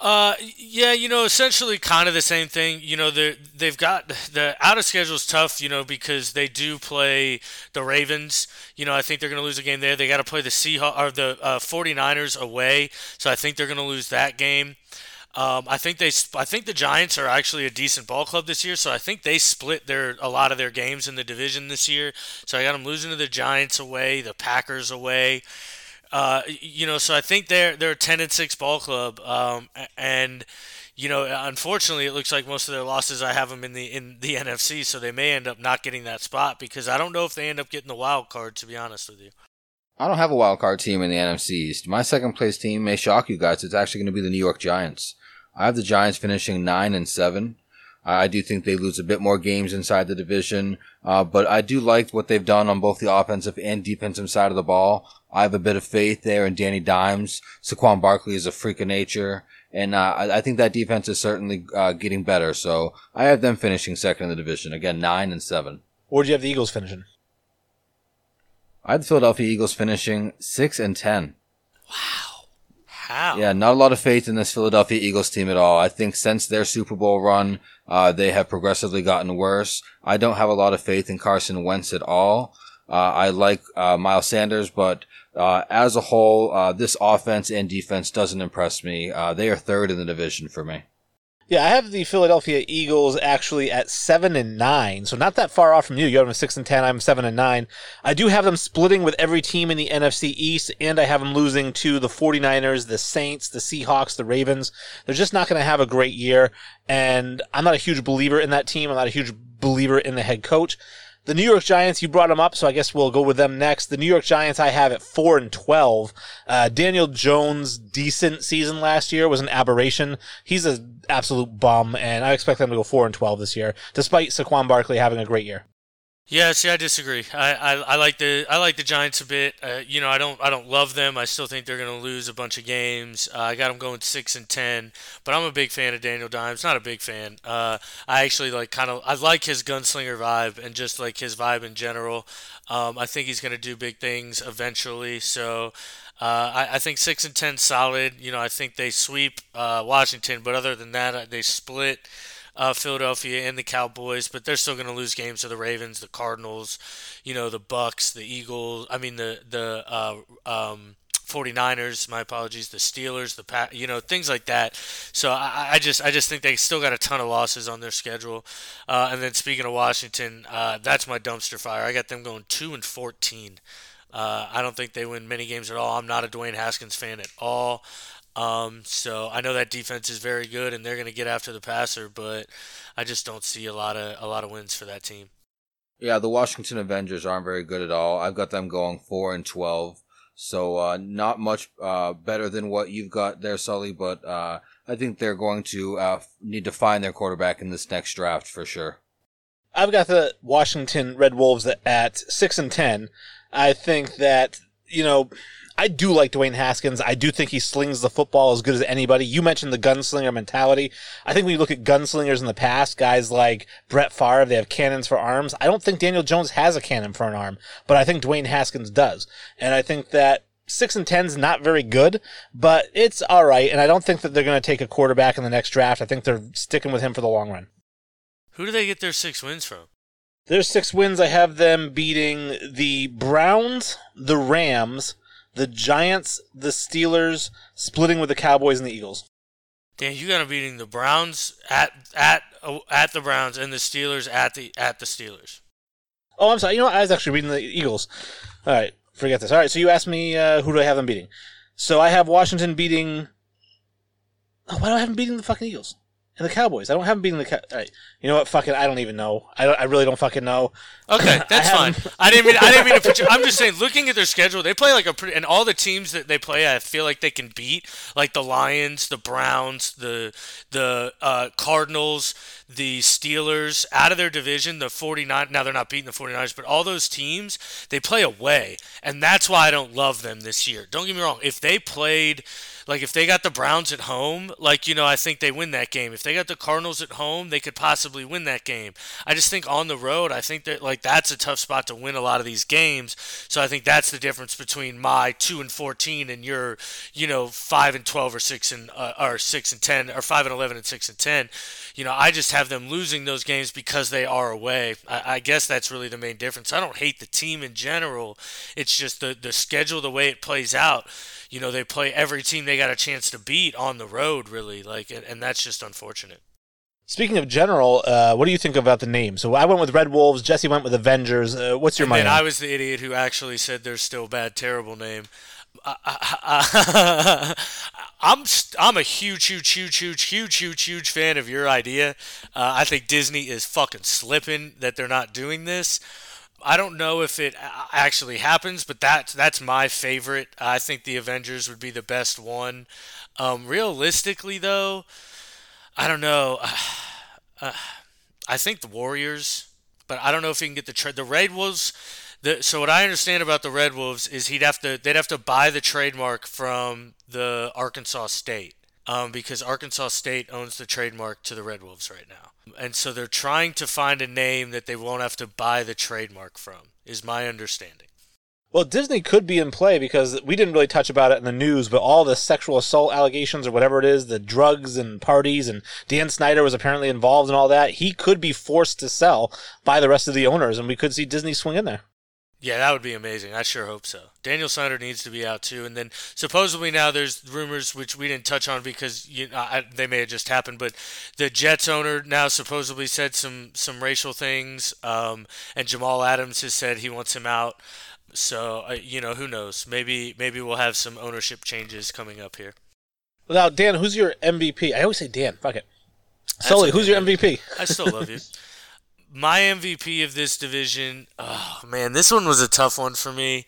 Uh, yeah, you know, essentially kind of the same thing. You know, they they've got the out of schedule is tough, you know, because they do play the Ravens. You know, I think they're going to lose a game there. They got to play the Seahawks or the uh, 49ers away, so I think they're going to lose that game. Um, I think they, I think the Giants are actually a decent ball club this year, so I think they split their a lot of their games in the division this year. So I got them losing to the Giants away, the Packers away. Uh, you know, so I think they're they're a ten and six ball club, um, and you know, unfortunately, it looks like most of their losses I have them in the in the NFC, so they may end up not getting that spot because I don't know if they end up getting the wild card. To be honest with you, I don't have a wild card team in the NFC East. My second place team may shock you guys. It's actually going to be the New York Giants. I have the Giants finishing nine and seven. I do think they lose a bit more games inside the division, uh, but I do like what they've done on both the offensive and defensive side of the ball. I have a bit of faith there in Danny Dimes. Saquon Barkley is a freak of nature, and uh, I, I, think that defense is certainly uh, getting better. So I have them finishing second in the division again, nine and seven. Where do you have the Eagles finishing? I had the Philadelphia Eagles finishing six and ten. Wow, Yeah, not a lot of faith in this Philadelphia Eagles team at all. I think since their Super Bowl run, uh, they have progressively gotten worse. I don't have a lot of faith in Carson Wentz at all. Uh, I like uh, Miles Sanders, but uh, as a whole, uh, this offense and defense doesn't impress me. Uh, they are third in the division for me. Yeah, I have the Philadelphia Eagles actually at seven and nine, so not that far off from you. You have them six and ten. I'm seven and nine. I do have them splitting with every team in the NFC East, and I have them losing to the 49ers, the Saints, the Seahawks, the Ravens. They're just not going to have a great year, and I'm not a huge believer in that team. I'm not a huge believer in the head coach. The New York Giants, you brought them up, so I guess we'll go with them next. The New York Giants, I have at four and twelve. Uh, Daniel Jones' decent season last year was an aberration. He's an absolute bum, and I expect them to go four and twelve this year, despite Saquon Barkley having a great year. Yeah, see, I disagree. I, I, I like the I like the Giants a bit. Uh, you know, I don't I don't love them. I still think they're going to lose a bunch of games. Uh, I got them going six and ten, but I'm a big fan of Daniel Dimes. Not a big fan. Uh, I actually like kind of I like his gunslinger vibe and just like his vibe in general. Um, I think he's going to do big things eventually. So. Uh, I, I, think six and ten solid. You know, I think they sweep uh, Washington, but other than that, they split uh, Philadelphia and the Cowboys, but they're still going to lose games to the Ravens, the Cardinals, you know, the Bucks, the Eagles. I mean, the the uh, um, 49ers, my apologies, the Steelers, the Pat, you know, things like that. So I, I just I just think they still got a ton of losses on their schedule. Uh, and then speaking of Washington, uh, that's my dumpster fire. I got them going two and 14. Uh, I don't think they win many games at all. I'm not a Dwayne Haskins fan at all. Um, so I know that defense is very good and they're going to get after the passer, but I just don't see a lot of a lot of wins for that team. Yeah, the Washington Avengers aren't very good at all. I've got them going four and twelve, so uh, not much uh, better than what you've got there, Sully. But uh, I think they're going to uh, need to find their quarterback in this next draft for sure. I've got the Washington Red Wolves at six and ten. I think that you know I do like Dwayne Haskins. I do think he slings the football as good as anybody. You mentioned the gunslinger mentality. I think when you look at gunslingers in the past, guys like Brett Favre, they have cannons for arms. I don't think Daniel Jones has a cannon for an arm, but I think Dwayne Haskins does. And I think that six and ten's not very good, but it's all right. And I don't think that they're going to take a quarterback in the next draft. I think they're sticking with him for the long run. Who do they get their six wins from? There's six wins. I have them beating the Browns, the Rams, the Giants, the Steelers, splitting with the Cowboys and the Eagles. Dan, you got them beating the Browns at at at the Browns and the Steelers at the at the Steelers. Oh, I'm sorry. You know what? I was actually reading the Eagles. All right, forget this. All right, so you asked me uh, who do I have them beating? So I have Washington beating. Oh, why do I have them beating the fucking Eagles? And the Cowboys. I don't have them beating the. Cow- right. You know what? Fucking, I don't even know. I, I really don't fucking know. Okay, that's I fine. I didn't mean. I didn't mean to put you. I'm just saying. Looking at their schedule, they play like a pretty. And all the teams that they play, I feel like they can beat, like the Lions, the Browns, the the uh, Cardinals, the Steelers out of their division, the 49. Now they're not beating the 49ers, but all those teams they play away, and that's why I don't love them this year. Don't get me wrong. If they played like if they got the Browns at home, like you know, I think they win that game. If they got the Cardinals at home, they could possibly win that game. I just think on the road, I think that like that's a tough spot to win a lot of these games. So I think that's the difference between my two and fourteen and your, you know, five and twelve or six and uh, or six and ten or five and eleven and six and ten. You know, I just have them losing those games because they are away. I, I guess that's really the main difference. I don't hate the team in general. It's just the the schedule, the way it plays out you know they play every team they got a chance to beat on the road really like and, and that's just unfortunate Speaking of general, uh, what do you think about the name? So I went with Red Wolves. Jesse went with Avengers. Uh, what's your and mind? I was the idiot who actually said there's still bad, terrible name. I, am I'm a huge, huge, huge, huge, huge, huge, huge fan of your idea. Uh, I think Disney is fucking slipping that they're not doing this. I don't know if it actually happens, but that's that's my favorite. I think the Avengers would be the best one. Um, realistically, though, I don't know. Uh, I think the Warriors, but I don't know if he can get the trade. The Red Wolves. The, so what I understand about the Red Wolves is he'd have to they'd have to buy the trademark from the Arkansas State um, because Arkansas State owns the trademark to the Red Wolves right now. And so they're trying to find a name that they won't have to buy the trademark from, is my understanding. Well, Disney could be in play because we didn't really touch about it in the news, but all the sexual assault allegations or whatever it is, the drugs and parties, and Dan Snyder was apparently involved in all that. He could be forced to sell by the rest of the owners, and we could see Disney swing in there. Yeah, that would be amazing. I sure hope so. Daniel Snyder needs to be out too, and then supposedly now there's rumors which we didn't touch on because you, I, they may have just happened, but the Jets owner now supposedly said some some racial things, um, and Jamal Adams has said he wants him out. So uh, you know, who knows? Maybe maybe we'll have some ownership changes coming up here. Now, Dan, who's your MVP? I always say Dan. Fuck it. Sully, who's your MVP? I still love you. my MVP of this division, oh man, this one was a tough one for me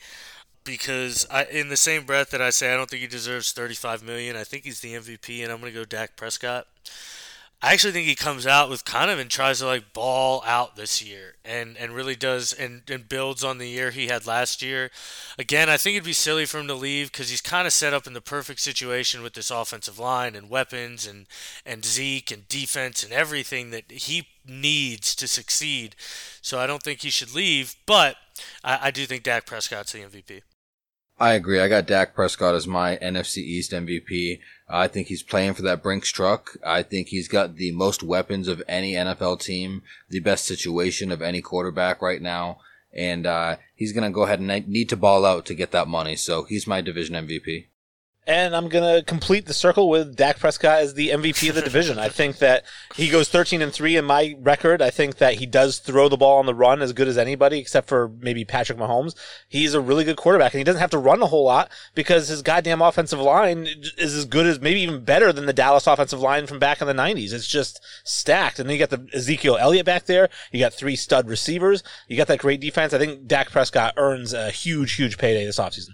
because I, in the same breath that I say I don't think he deserves 35 million, I think he's the MVP, and I'm gonna go Dak Prescott. I actually think he comes out with kind of and tries to like ball out this year and, and really does and, and builds on the year he had last year. Again, I think it'd be silly for him to leave because he's kind of set up in the perfect situation with this offensive line and weapons and, and Zeke and defense and everything that he needs to succeed. So I don't think he should leave, but I, I do think Dak Prescott's the MVP. I agree. I got Dak Prescott as my NFC East MVP. I think he's playing for that Brinks truck. I think he's got the most weapons of any NFL team, the best situation of any quarterback right now. and uh, he's going to go ahead and need to ball out to get that money. So he's my division MVP. And I'm going to complete the circle with Dak Prescott as the MVP of the division. I think that he goes 13 and 3 in my record. I think that he does throw the ball on the run as good as anybody, except for maybe Patrick Mahomes. He's a really good quarterback, and he doesn't have to run a whole lot because his goddamn offensive line is as good as maybe even better than the Dallas offensive line from back in the 90s. It's just stacked. And then you got the Ezekiel Elliott back there. You got three stud receivers. You got that great defense. I think Dak Prescott earns a huge, huge payday this offseason.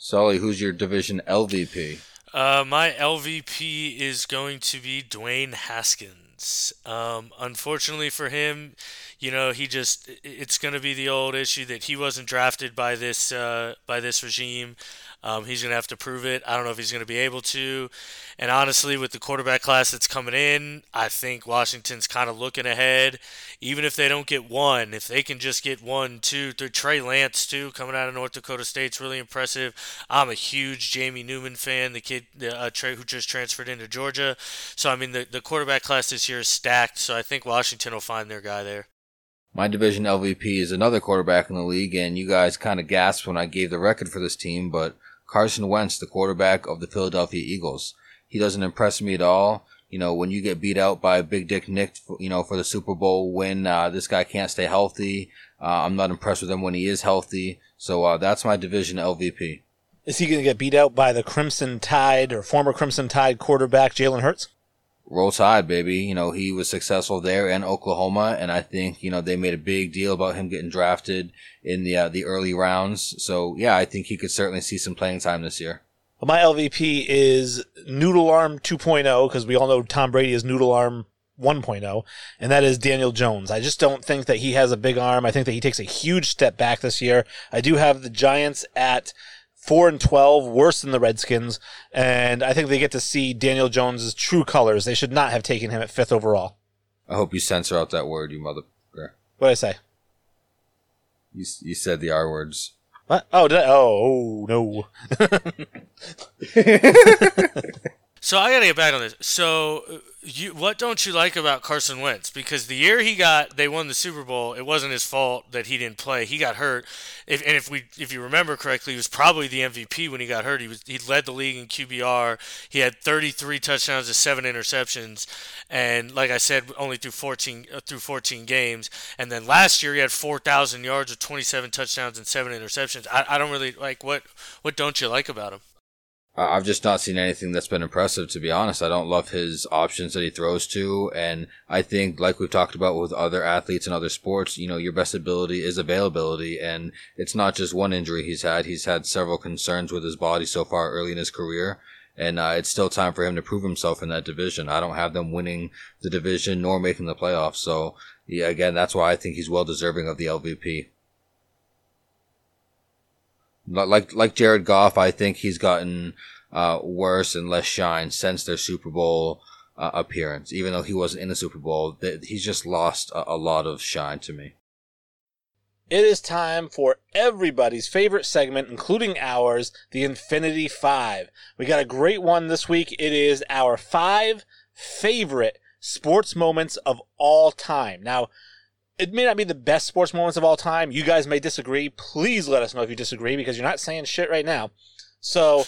Sully, who's your division LVP? Uh, my LVP is going to be Dwayne Haskins. Um, unfortunately for him, you know, he just it's going to be the old issue that he wasn't drafted by this uh, by this regime. Um, he's going to have to prove it. I don't know if he's going to be able to. And honestly, with the quarterback class that's coming in, I think Washington's kind of looking ahead. Even if they don't get one, if they can just get one, two, three. Trey Lance, too, coming out of North Dakota State's really impressive. I'm a huge Jamie Newman fan, the kid uh, Trey, who just transferred into Georgia. So, I mean, the, the quarterback class this year is stacked. So I think Washington will find their guy there. My division LVP is another quarterback in the league, and you guys kind of gasped when I gave the record for this team, but Carson Wentz, the quarterback of the Philadelphia Eagles. He doesn't impress me at all. You know, when you get beat out by Big Dick Nick, you know, for the Super Bowl win, uh, this guy can't stay healthy. Uh, I'm not impressed with him when he is healthy. So uh, that's my division LVP. Is he going to get beat out by the Crimson Tide or former Crimson Tide quarterback Jalen Hurts? Roll Tide, baby. You know, he was successful there in Oklahoma, and I think, you know, they made a big deal about him getting drafted in the, uh, the early rounds. So, yeah, I think he could certainly see some playing time this year. Well, my LVP is Noodle Arm 2.0, because we all know Tom Brady is Noodle Arm 1.0, and that is Daniel Jones. I just don't think that he has a big arm. I think that he takes a huge step back this year. I do have the Giants at four and twelve, worse than the Redskins, and I think they get to see Daniel Jones's true colors. They should not have taken him at fifth overall. I hope you censor out that word, you mother. What did I say? You you said the R words. What? Oh, did I? Oh, oh no. so I gotta get back on this. So you, what don't you like about Carson Wentz? Because the year he got, they won the Super Bowl. It wasn't his fault that he didn't play. He got hurt. If, and if we, if you remember correctly, he was probably the MVP when he got hurt. He was, he led the league in QBR. He had 33 touchdowns and seven interceptions, and like I said, only through 14 uh, through 14 games. And then last year he had 4,000 yards with 27 touchdowns and seven interceptions. I, I don't really like what, what don't you like about him? I've just not seen anything that's been impressive, to be honest. I don't love his options that he throws to. And I think, like we've talked about with other athletes and other sports, you know, your best ability is availability. And it's not just one injury he's had. He's had several concerns with his body so far early in his career. And uh, it's still time for him to prove himself in that division. I don't have them winning the division nor making the playoffs. So, yeah, again, that's why I think he's well deserving of the LVP like like Jared Goff, I think he's gotten uh, worse and less shine since their Super Bowl uh, appearance. Even though he wasn't in the Super Bowl, he's just lost a, a lot of shine to me. It is time for everybody's favorite segment, including ours, the Infinity Five. We got a great one this week. It is our five favorite sports moments of all time. Now, it may not be the best sports moments of all time. You guys may disagree. Please let us know if you disagree because you're not saying shit right now. So,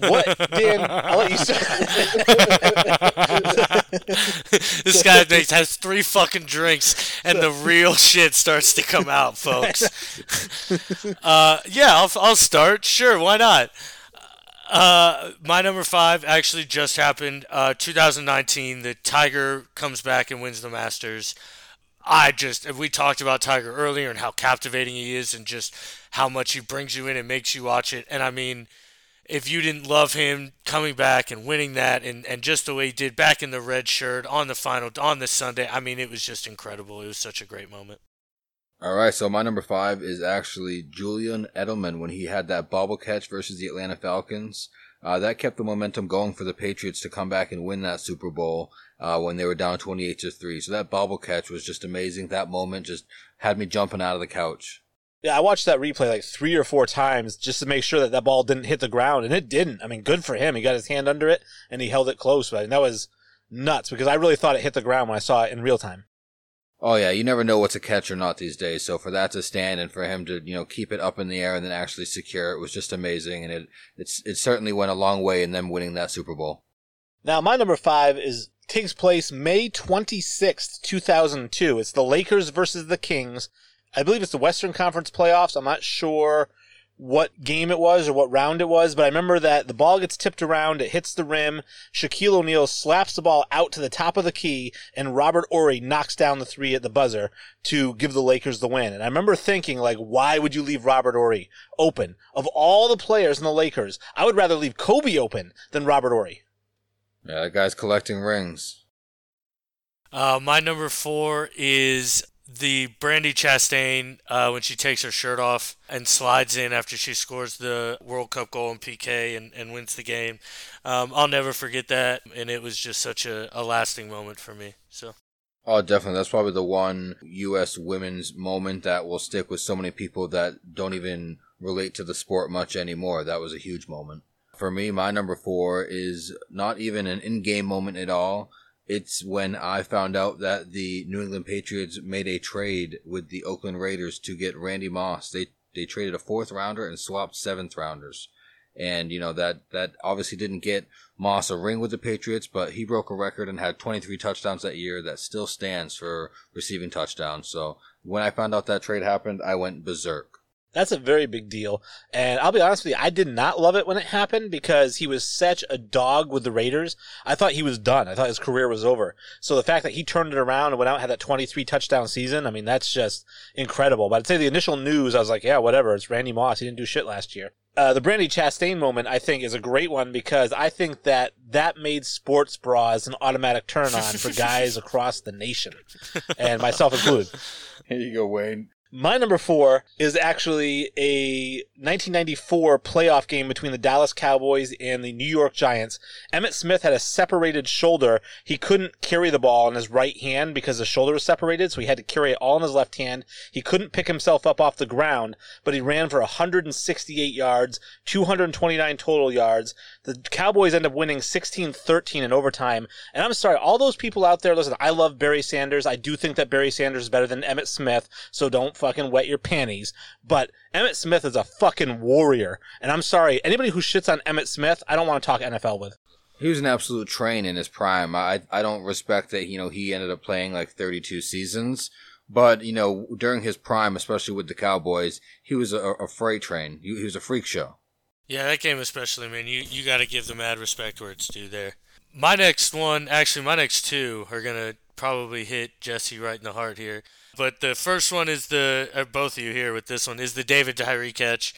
what, Dan? I'll let you say. this guy has three fucking drinks, and the real shit starts to come out, folks. Uh, yeah, I'll, I'll start. Sure, why not? Uh, my number five actually just happened. Uh, 2019, the Tiger comes back and wins the Masters. I just, we talked about Tiger earlier and how captivating he is and just how much he brings you in and makes you watch it. And I mean, if you didn't love him coming back and winning that and, and just the way he did back in the red shirt on the final, on this Sunday, I mean, it was just incredible. It was such a great moment. All right, so my number five is actually Julian Edelman when he had that bobble catch versus the Atlanta Falcons. Uh, that kept the momentum going for the Patriots to come back and win that Super Bowl uh, when they were down 28 to 3. So that bobble catch was just amazing. That moment just had me jumping out of the couch. Yeah, I watched that replay like three or four times just to make sure that that ball didn't hit the ground, and it didn't. I mean, good for him. He got his hand under it and he held it close, but that was nuts because I really thought it hit the ground when I saw it in real time. Oh yeah, you never know what's a catch or not these days. So for that to stand and for him to you know keep it up in the air and then actually secure it was just amazing, and it it's it certainly went a long way in them winning that Super Bowl. Now, my number five is takes place May 26th, 2002. It's the Lakers versus the Kings. I believe it's the Western Conference playoffs. I'm not sure what game it was or what round it was, but I remember that the ball gets tipped around, it hits the rim, Shaquille O'Neal slaps the ball out to the top of the key, and Robert Horry knocks down the three at the buzzer to give the Lakers the win. And I remember thinking, like, why would you leave Robert Horry open? Of all the players in the Lakers, I would rather leave Kobe open than Robert Horry. Yeah, that guy's collecting rings. Uh, my number four is the Brandi Chastain uh, when she takes her shirt off and slides in after she scores the World Cup goal in PK and, and wins the game. Um, I'll never forget that, and it was just such a, a lasting moment for me. So. Oh, definitely. That's probably the one U.S. women's moment that will stick with so many people that don't even relate to the sport much anymore. That was a huge moment. For me, my number four is not even an in game moment at all it's when I found out that the New England Patriots made a trade with the Oakland Raiders to get Randy Moss. They they traded a fourth rounder and swapped seventh rounders. And you know that that obviously didn't get Moss a ring with the Patriots, but he broke a record and had 23 touchdowns that year. That still stands for receiving touchdowns. So when I found out that trade happened, I went berserk. That's a very big deal. And I'll be honest with you, I did not love it when it happened because he was such a dog with the Raiders. I thought he was done. I thought his career was over. So the fact that he turned it around and went out and had that 23 touchdown season, I mean, that's just incredible. But I'd say the initial news, I was like, yeah, whatever. It's Randy Moss. He didn't do shit last year. Uh, the Brandi Chastain moment, I think, is a great one because I think that that made sports bras an automatic turn on for guys across the nation, and myself included. Here you go, Wayne. My number four is actually a 1994 playoff game between the Dallas Cowboys and the New York Giants. Emmitt Smith had a separated shoulder. He couldn't carry the ball in his right hand because the shoulder was separated, so he had to carry it all in his left hand. He couldn't pick himself up off the ground, but he ran for 168 yards, 229 total yards. The Cowboys end up winning 16-13 in overtime. And I'm sorry, all those people out there, listen, I love Barry Sanders. I do think that Barry Sanders is better than Emmitt Smith, so don't fucking wet your panties. But Emmitt Smith is a fucking warrior. And I'm sorry, anybody who shits on Emmitt Smith, I don't want to talk NFL with. He was an absolute train in his prime. I I don't respect that, you know, he ended up playing like 32 seasons. But, you know, during his prime, especially with the Cowboys, he was a, a freight train. He, he was a freak show. Yeah, that game especially, man. You you got to give the mad respect where it's due there. My next one, actually, my next two are gonna probably hit Jesse right in the heart here. But the first one is the uh, both of you here with this one is the David Tyree catch.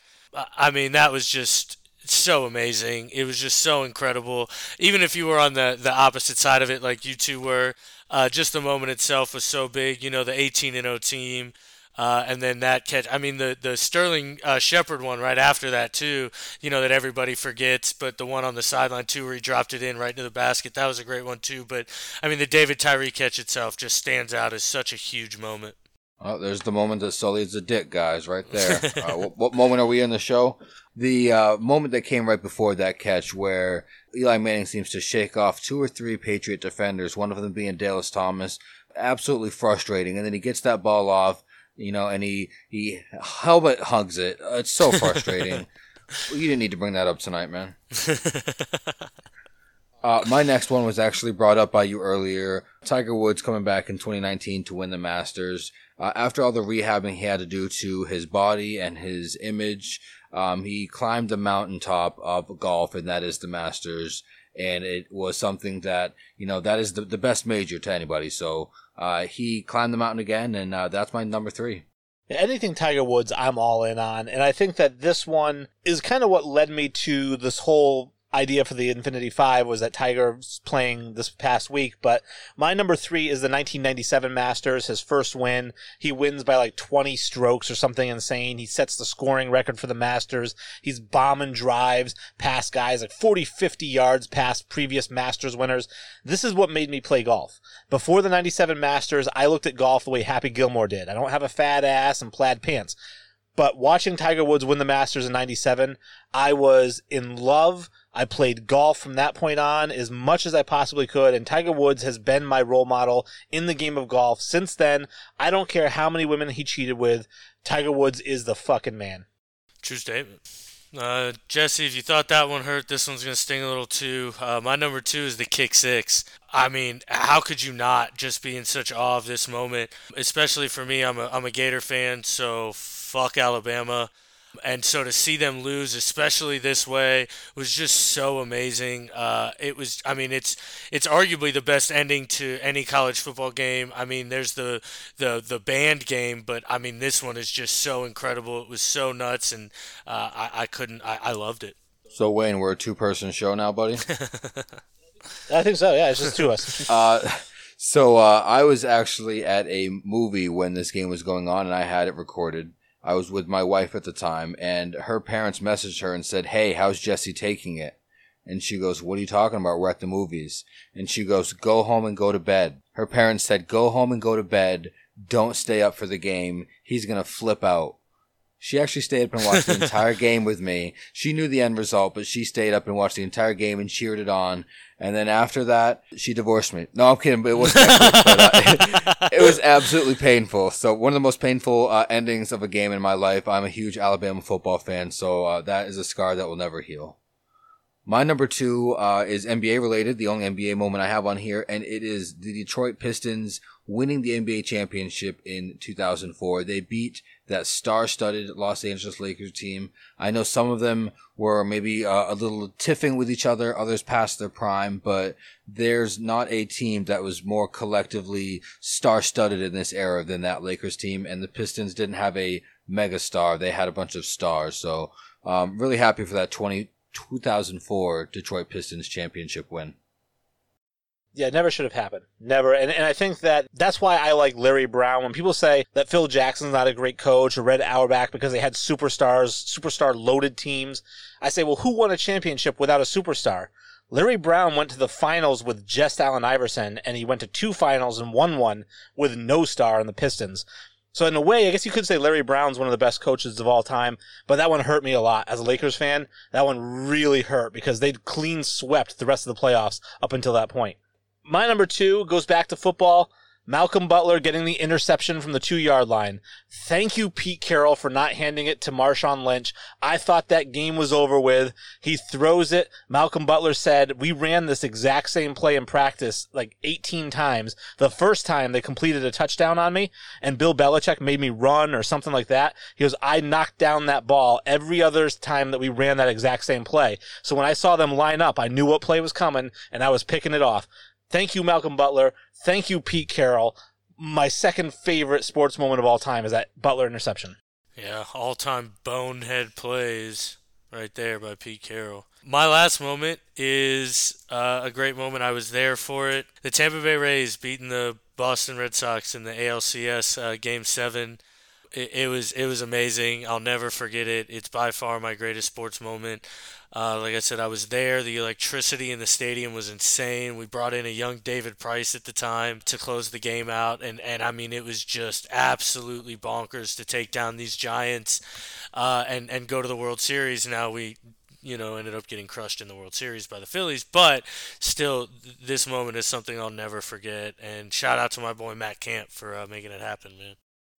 I mean, that was just so amazing. It was just so incredible. Even if you were on the the opposite side of it, like you two were, uh, just the moment itself was so big. You know, the 18 and 0 team. Uh, and then that catch, I mean, the, the Sterling uh, Shepard one right after that, too, you know, that everybody forgets, but the one on the sideline, too, where he dropped it in right into the basket, that was a great one, too. But, I mean, the David Tyree catch itself just stands out as such a huge moment. Oh, there's the moment that Sully's a dick, guys, right there. uh, what, what, moment are we in the show? The uh, moment that came right before that catch where Eli Manning seems to shake off two or three Patriot defenders, one of them being Dallas Thomas. Absolutely frustrating. And then he gets that ball off you know, and he he helmet hugs it. Uh, it's so frustrating. you didn't need to bring that up tonight, man. Uh, my next one was actually brought up by you earlier. Tiger Woods coming back in 2019 to win the Masters. Uh, after all the rehabbing he had to do to his body and his image, um, he climbed the mountaintop of golf, and that is the Masters. And it was something that, you know, that is the, the best major to anybody. So uh, he climbed the mountain again, and uh, that's my number three. Anything Tiger Woods, I'm all in on. And I think that this one is kind of what led me to this whole idea for the Infinity Five was that Tiger's playing this past week. But my number three is the 1997 Masters, his first win. He wins by like 20 strokes or something insane. He sets the scoring record for the Masters. He's bombing drives past guys like 40, 50 yards past previous Masters winners. This is what made me play golf. Before the 97 Masters, I looked at golf the way Happy Gilmore did. I don't have a fat ass and plaid pants. But watching Tiger Woods win the Masters in 97, I was in love I played golf from that point on as much as I possibly could, and Tiger Woods has been my role model in the game of golf. Since then, I don't care how many women he cheated with, Tiger Woods is the fucking man. True statement. Uh, Jesse, if you thought that one hurt, this one's going to sting a little too. Uh, my number two is the kick six. I mean, how could you not just be in such awe of this moment? Especially for me, I'm a, I'm a Gator fan, so fuck Alabama. And so to see them lose, especially this way, was just so amazing. Uh, it was, I mean, it's it's arguably the best ending to any college football game. I mean, there's the the the band game, but I mean, this one is just so incredible. It was so nuts, and uh, I, I couldn't, I, I loved it. So Wayne, we're a two-person show now, buddy. I think so. Yeah, it's just two of us. uh, so uh, I was actually at a movie when this game was going on, and I had it recorded. I was with my wife at the time, and her parents messaged her and said, Hey, how's Jesse taking it? And she goes, What are you talking about? We're at the movies. And she goes, Go home and go to bed. Her parents said, Go home and go to bed. Don't stay up for the game. He's going to flip out. She actually stayed up and watched the entire game with me. She knew the end result, but she stayed up and watched the entire game and cheered it on. And then after that, she divorced me. No, I'm kidding, but it was but, uh, it was absolutely painful. So one of the most painful uh, endings of a game in my life. I'm a huge Alabama football fan, so uh, that is a scar that will never heal. My number two uh, is NBA related, the only NBA moment I have on here, and it is the Detroit Pistons winning the NBA championship in 2004. They beat that star-studded Los Angeles Lakers team. I know some of them were maybe uh, a little tiffing with each other, others past their prime, but there's not a team that was more collectively star-studded in this era than that Lakers team. And the Pistons didn't have a mega star; they had a bunch of stars. So, um, really happy for that 20, 2004 Detroit Pistons championship win. Yeah, never should have happened. Never. And, and I think that that's why I like Larry Brown. When people say that Phil Jackson's not a great coach or Red Auerbach because they had superstars, superstar loaded teams, I say, well, who won a championship without a superstar? Larry Brown went to the finals with just Allen Iverson, and he went to two finals and won one with no star in the Pistons. So in a way, I guess you could say Larry Brown's one of the best coaches of all time, but that one hurt me a lot as a Lakers fan. That one really hurt because they'd clean swept the rest of the playoffs up until that point. My number two goes back to football. Malcolm Butler getting the interception from the two yard line. Thank you, Pete Carroll, for not handing it to Marshawn Lynch. I thought that game was over with. He throws it. Malcolm Butler said, We ran this exact same play in practice like 18 times. The first time they completed a touchdown on me, and Bill Belichick made me run or something like that. He goes, I knocked down that ball every other time that we ran that exact same play. So when I saw them line up, I knew what play was coming, and I was picking it off. Thank you, Malcolm Butler. Thank you, Pete Carroll. My second favorite sports moment of all time is that Butler interception. Yeah, all time bonehead plays right there by Pete Carroll. My last moment is uh, a great moment. I was there for it. The Tampa Bay Rays beating the Boston Red Sox in the ALCS uh, Game Seven. It, it was it was amazing. I'll never forget it. It's by far my greatest sports moment. Uh, like I said, I was there. The electricity in the stadium was insane. We brought in a young David Price at the time to close the game out, and, and I mean it was just absolutely bonkers to take down these Giants uh, and and go to the World Series. Now we you know, ended up getting crushed in the World Series by the Phillies. But still, this moment is something I'll never forget. And shout out to my boy Matt Camp for uh, making it happen, man.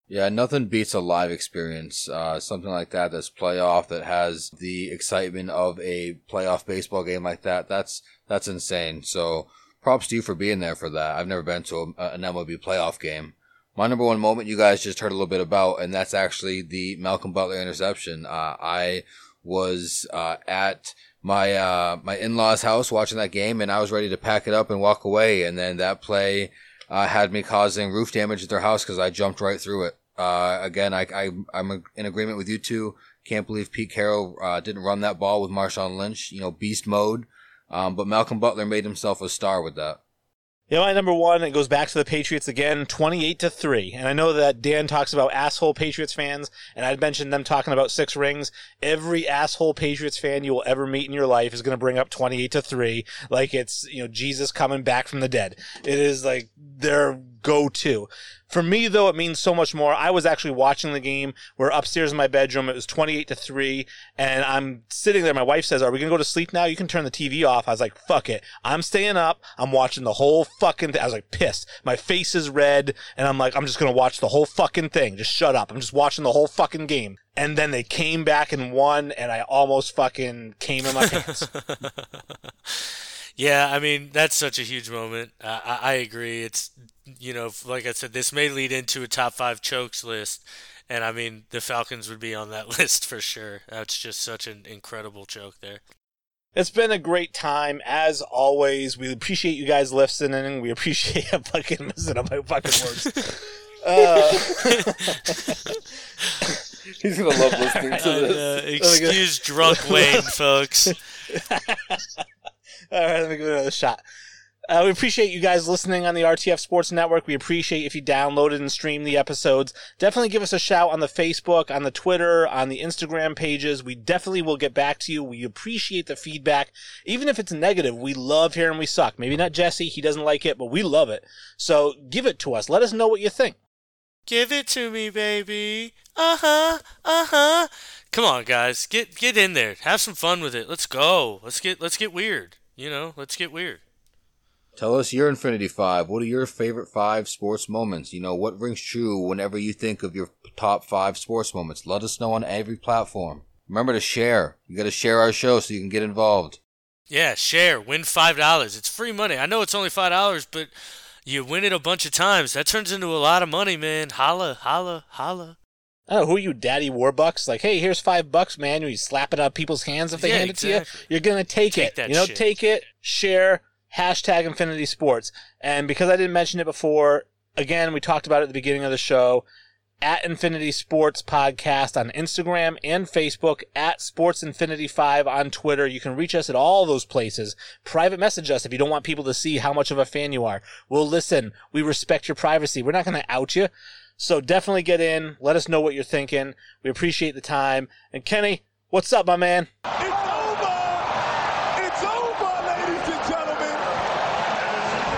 Yeah, nothing beats a live experience. Uh, something like that that's playoff that has the excitement of a playoff baseball game like that. That's that's insane. So props to you for being there for that. I've never been to a, an MLB playoff game. My number one moment you guys just heard a little bit about, and that's actually the Malcolm Butler interception. Uh, I was uh, at my uh, my in laws' house watching that game, and I was ready to pack it up and walk away, and then that play uh, had me causing roof damage at their house because I jumped right through it. Uh, again, I, I, I'm in agreement with you two. Can't believe Pete Carroll uh, didn't run that ball with Marshawn Lynch. You know, beast mode. Um, but Malcolm Butler made himself a star with that. Yeah, my number one, it goes back to the Patriots again, 28 to 3. And I know that Dan talks about asshole Patriots fans, and I'd mentioned them talking about six rings. Every asshole Patriots fan you will ever meet in your life is going to bring up 28 to 3 like it's, you know, Jesus coming back from the dead. It is like they're go to. For me, though, it means so much more. I was actually watching the game. We're upstairs in my bedroom. It was 28 to 3. And I'm sitting there. My wife says, Are we going to go to sleep now? You can turn the TV off. I was like, Fuck it. I'm staying up. I'm watching the whole fucking thing. I was like, pissed. My face is red. And I'm like, I'm just going to watch the whole fucking thing. Just shut up. I'm just watching the whole fucking game. And then they came back and won. And I almost fucking came in my pants. Yeah, I mean that's such a huge moment. Uh, I, I agree. It's you know, like I said, this may lead into a top five chokes list, and I mean the Falcons would be on that list for sure. That's just such an incredible choke there. It's been a great time as always. We appreciate you guys listening. We appreciate I'm fucking messing up my fucking words. Uh, He's gonna love listening to this. Uh, excuse drunk Wayne, folks. All right, let me give it another shot. Uh, we appreciate you guys listening on the RTF Sports Network. We appreciate if you downloaded and streamed the episodes. Definitely give us a shout on the Facebook, on the Twitter, on the Instagram pages. We definitely will get back to you. We appreciate the feedback. Even if it's negative, we love hearing we suck. Maybe not Jesse, he doesn't like it, but we love it. So give it to us. Let us know what you think. Give it to me, baby. Uh huh. Uh huh. Come on, guys, get get in there. Have some fun with it. Let's go. Let's get let's get weird. You know, let's get weird. Tell us your Infinity Five. What are your favorite five sports moments? You know, what rings true whenever you think of your top five sports moments? Let us know on every platform. Remember to share. You gotta share our show so you can get involved. Yeah, share. Win five dollars. It's free money. I know it's only five dollars, but you win it a bunch of times. That turns into a lot of money, man. Holla, holla, holla. Know, who are you, Daddy Warbucks? Like, hey, here's five bucks, man. You slap it on people's hands if they Yeah, hand it to you. You're gonna take, Take it. You know, shit. take it, share, hashtag Infinity Sports. And because I didn't mention it before, again, we talked about it at the beginning of the show. At Infinity Sports Podcast on Instagram and Facebook, at Sports Infinity 5 on Twitter. You can reach us at all those places. Private message us if you don't want people to see how much of a fan you are. We'll listen. We respect your privacy. We're not going to out you. So definitely get in. Let us know what you're thinking. We appreciate the time. And Kenny, what's up, my man?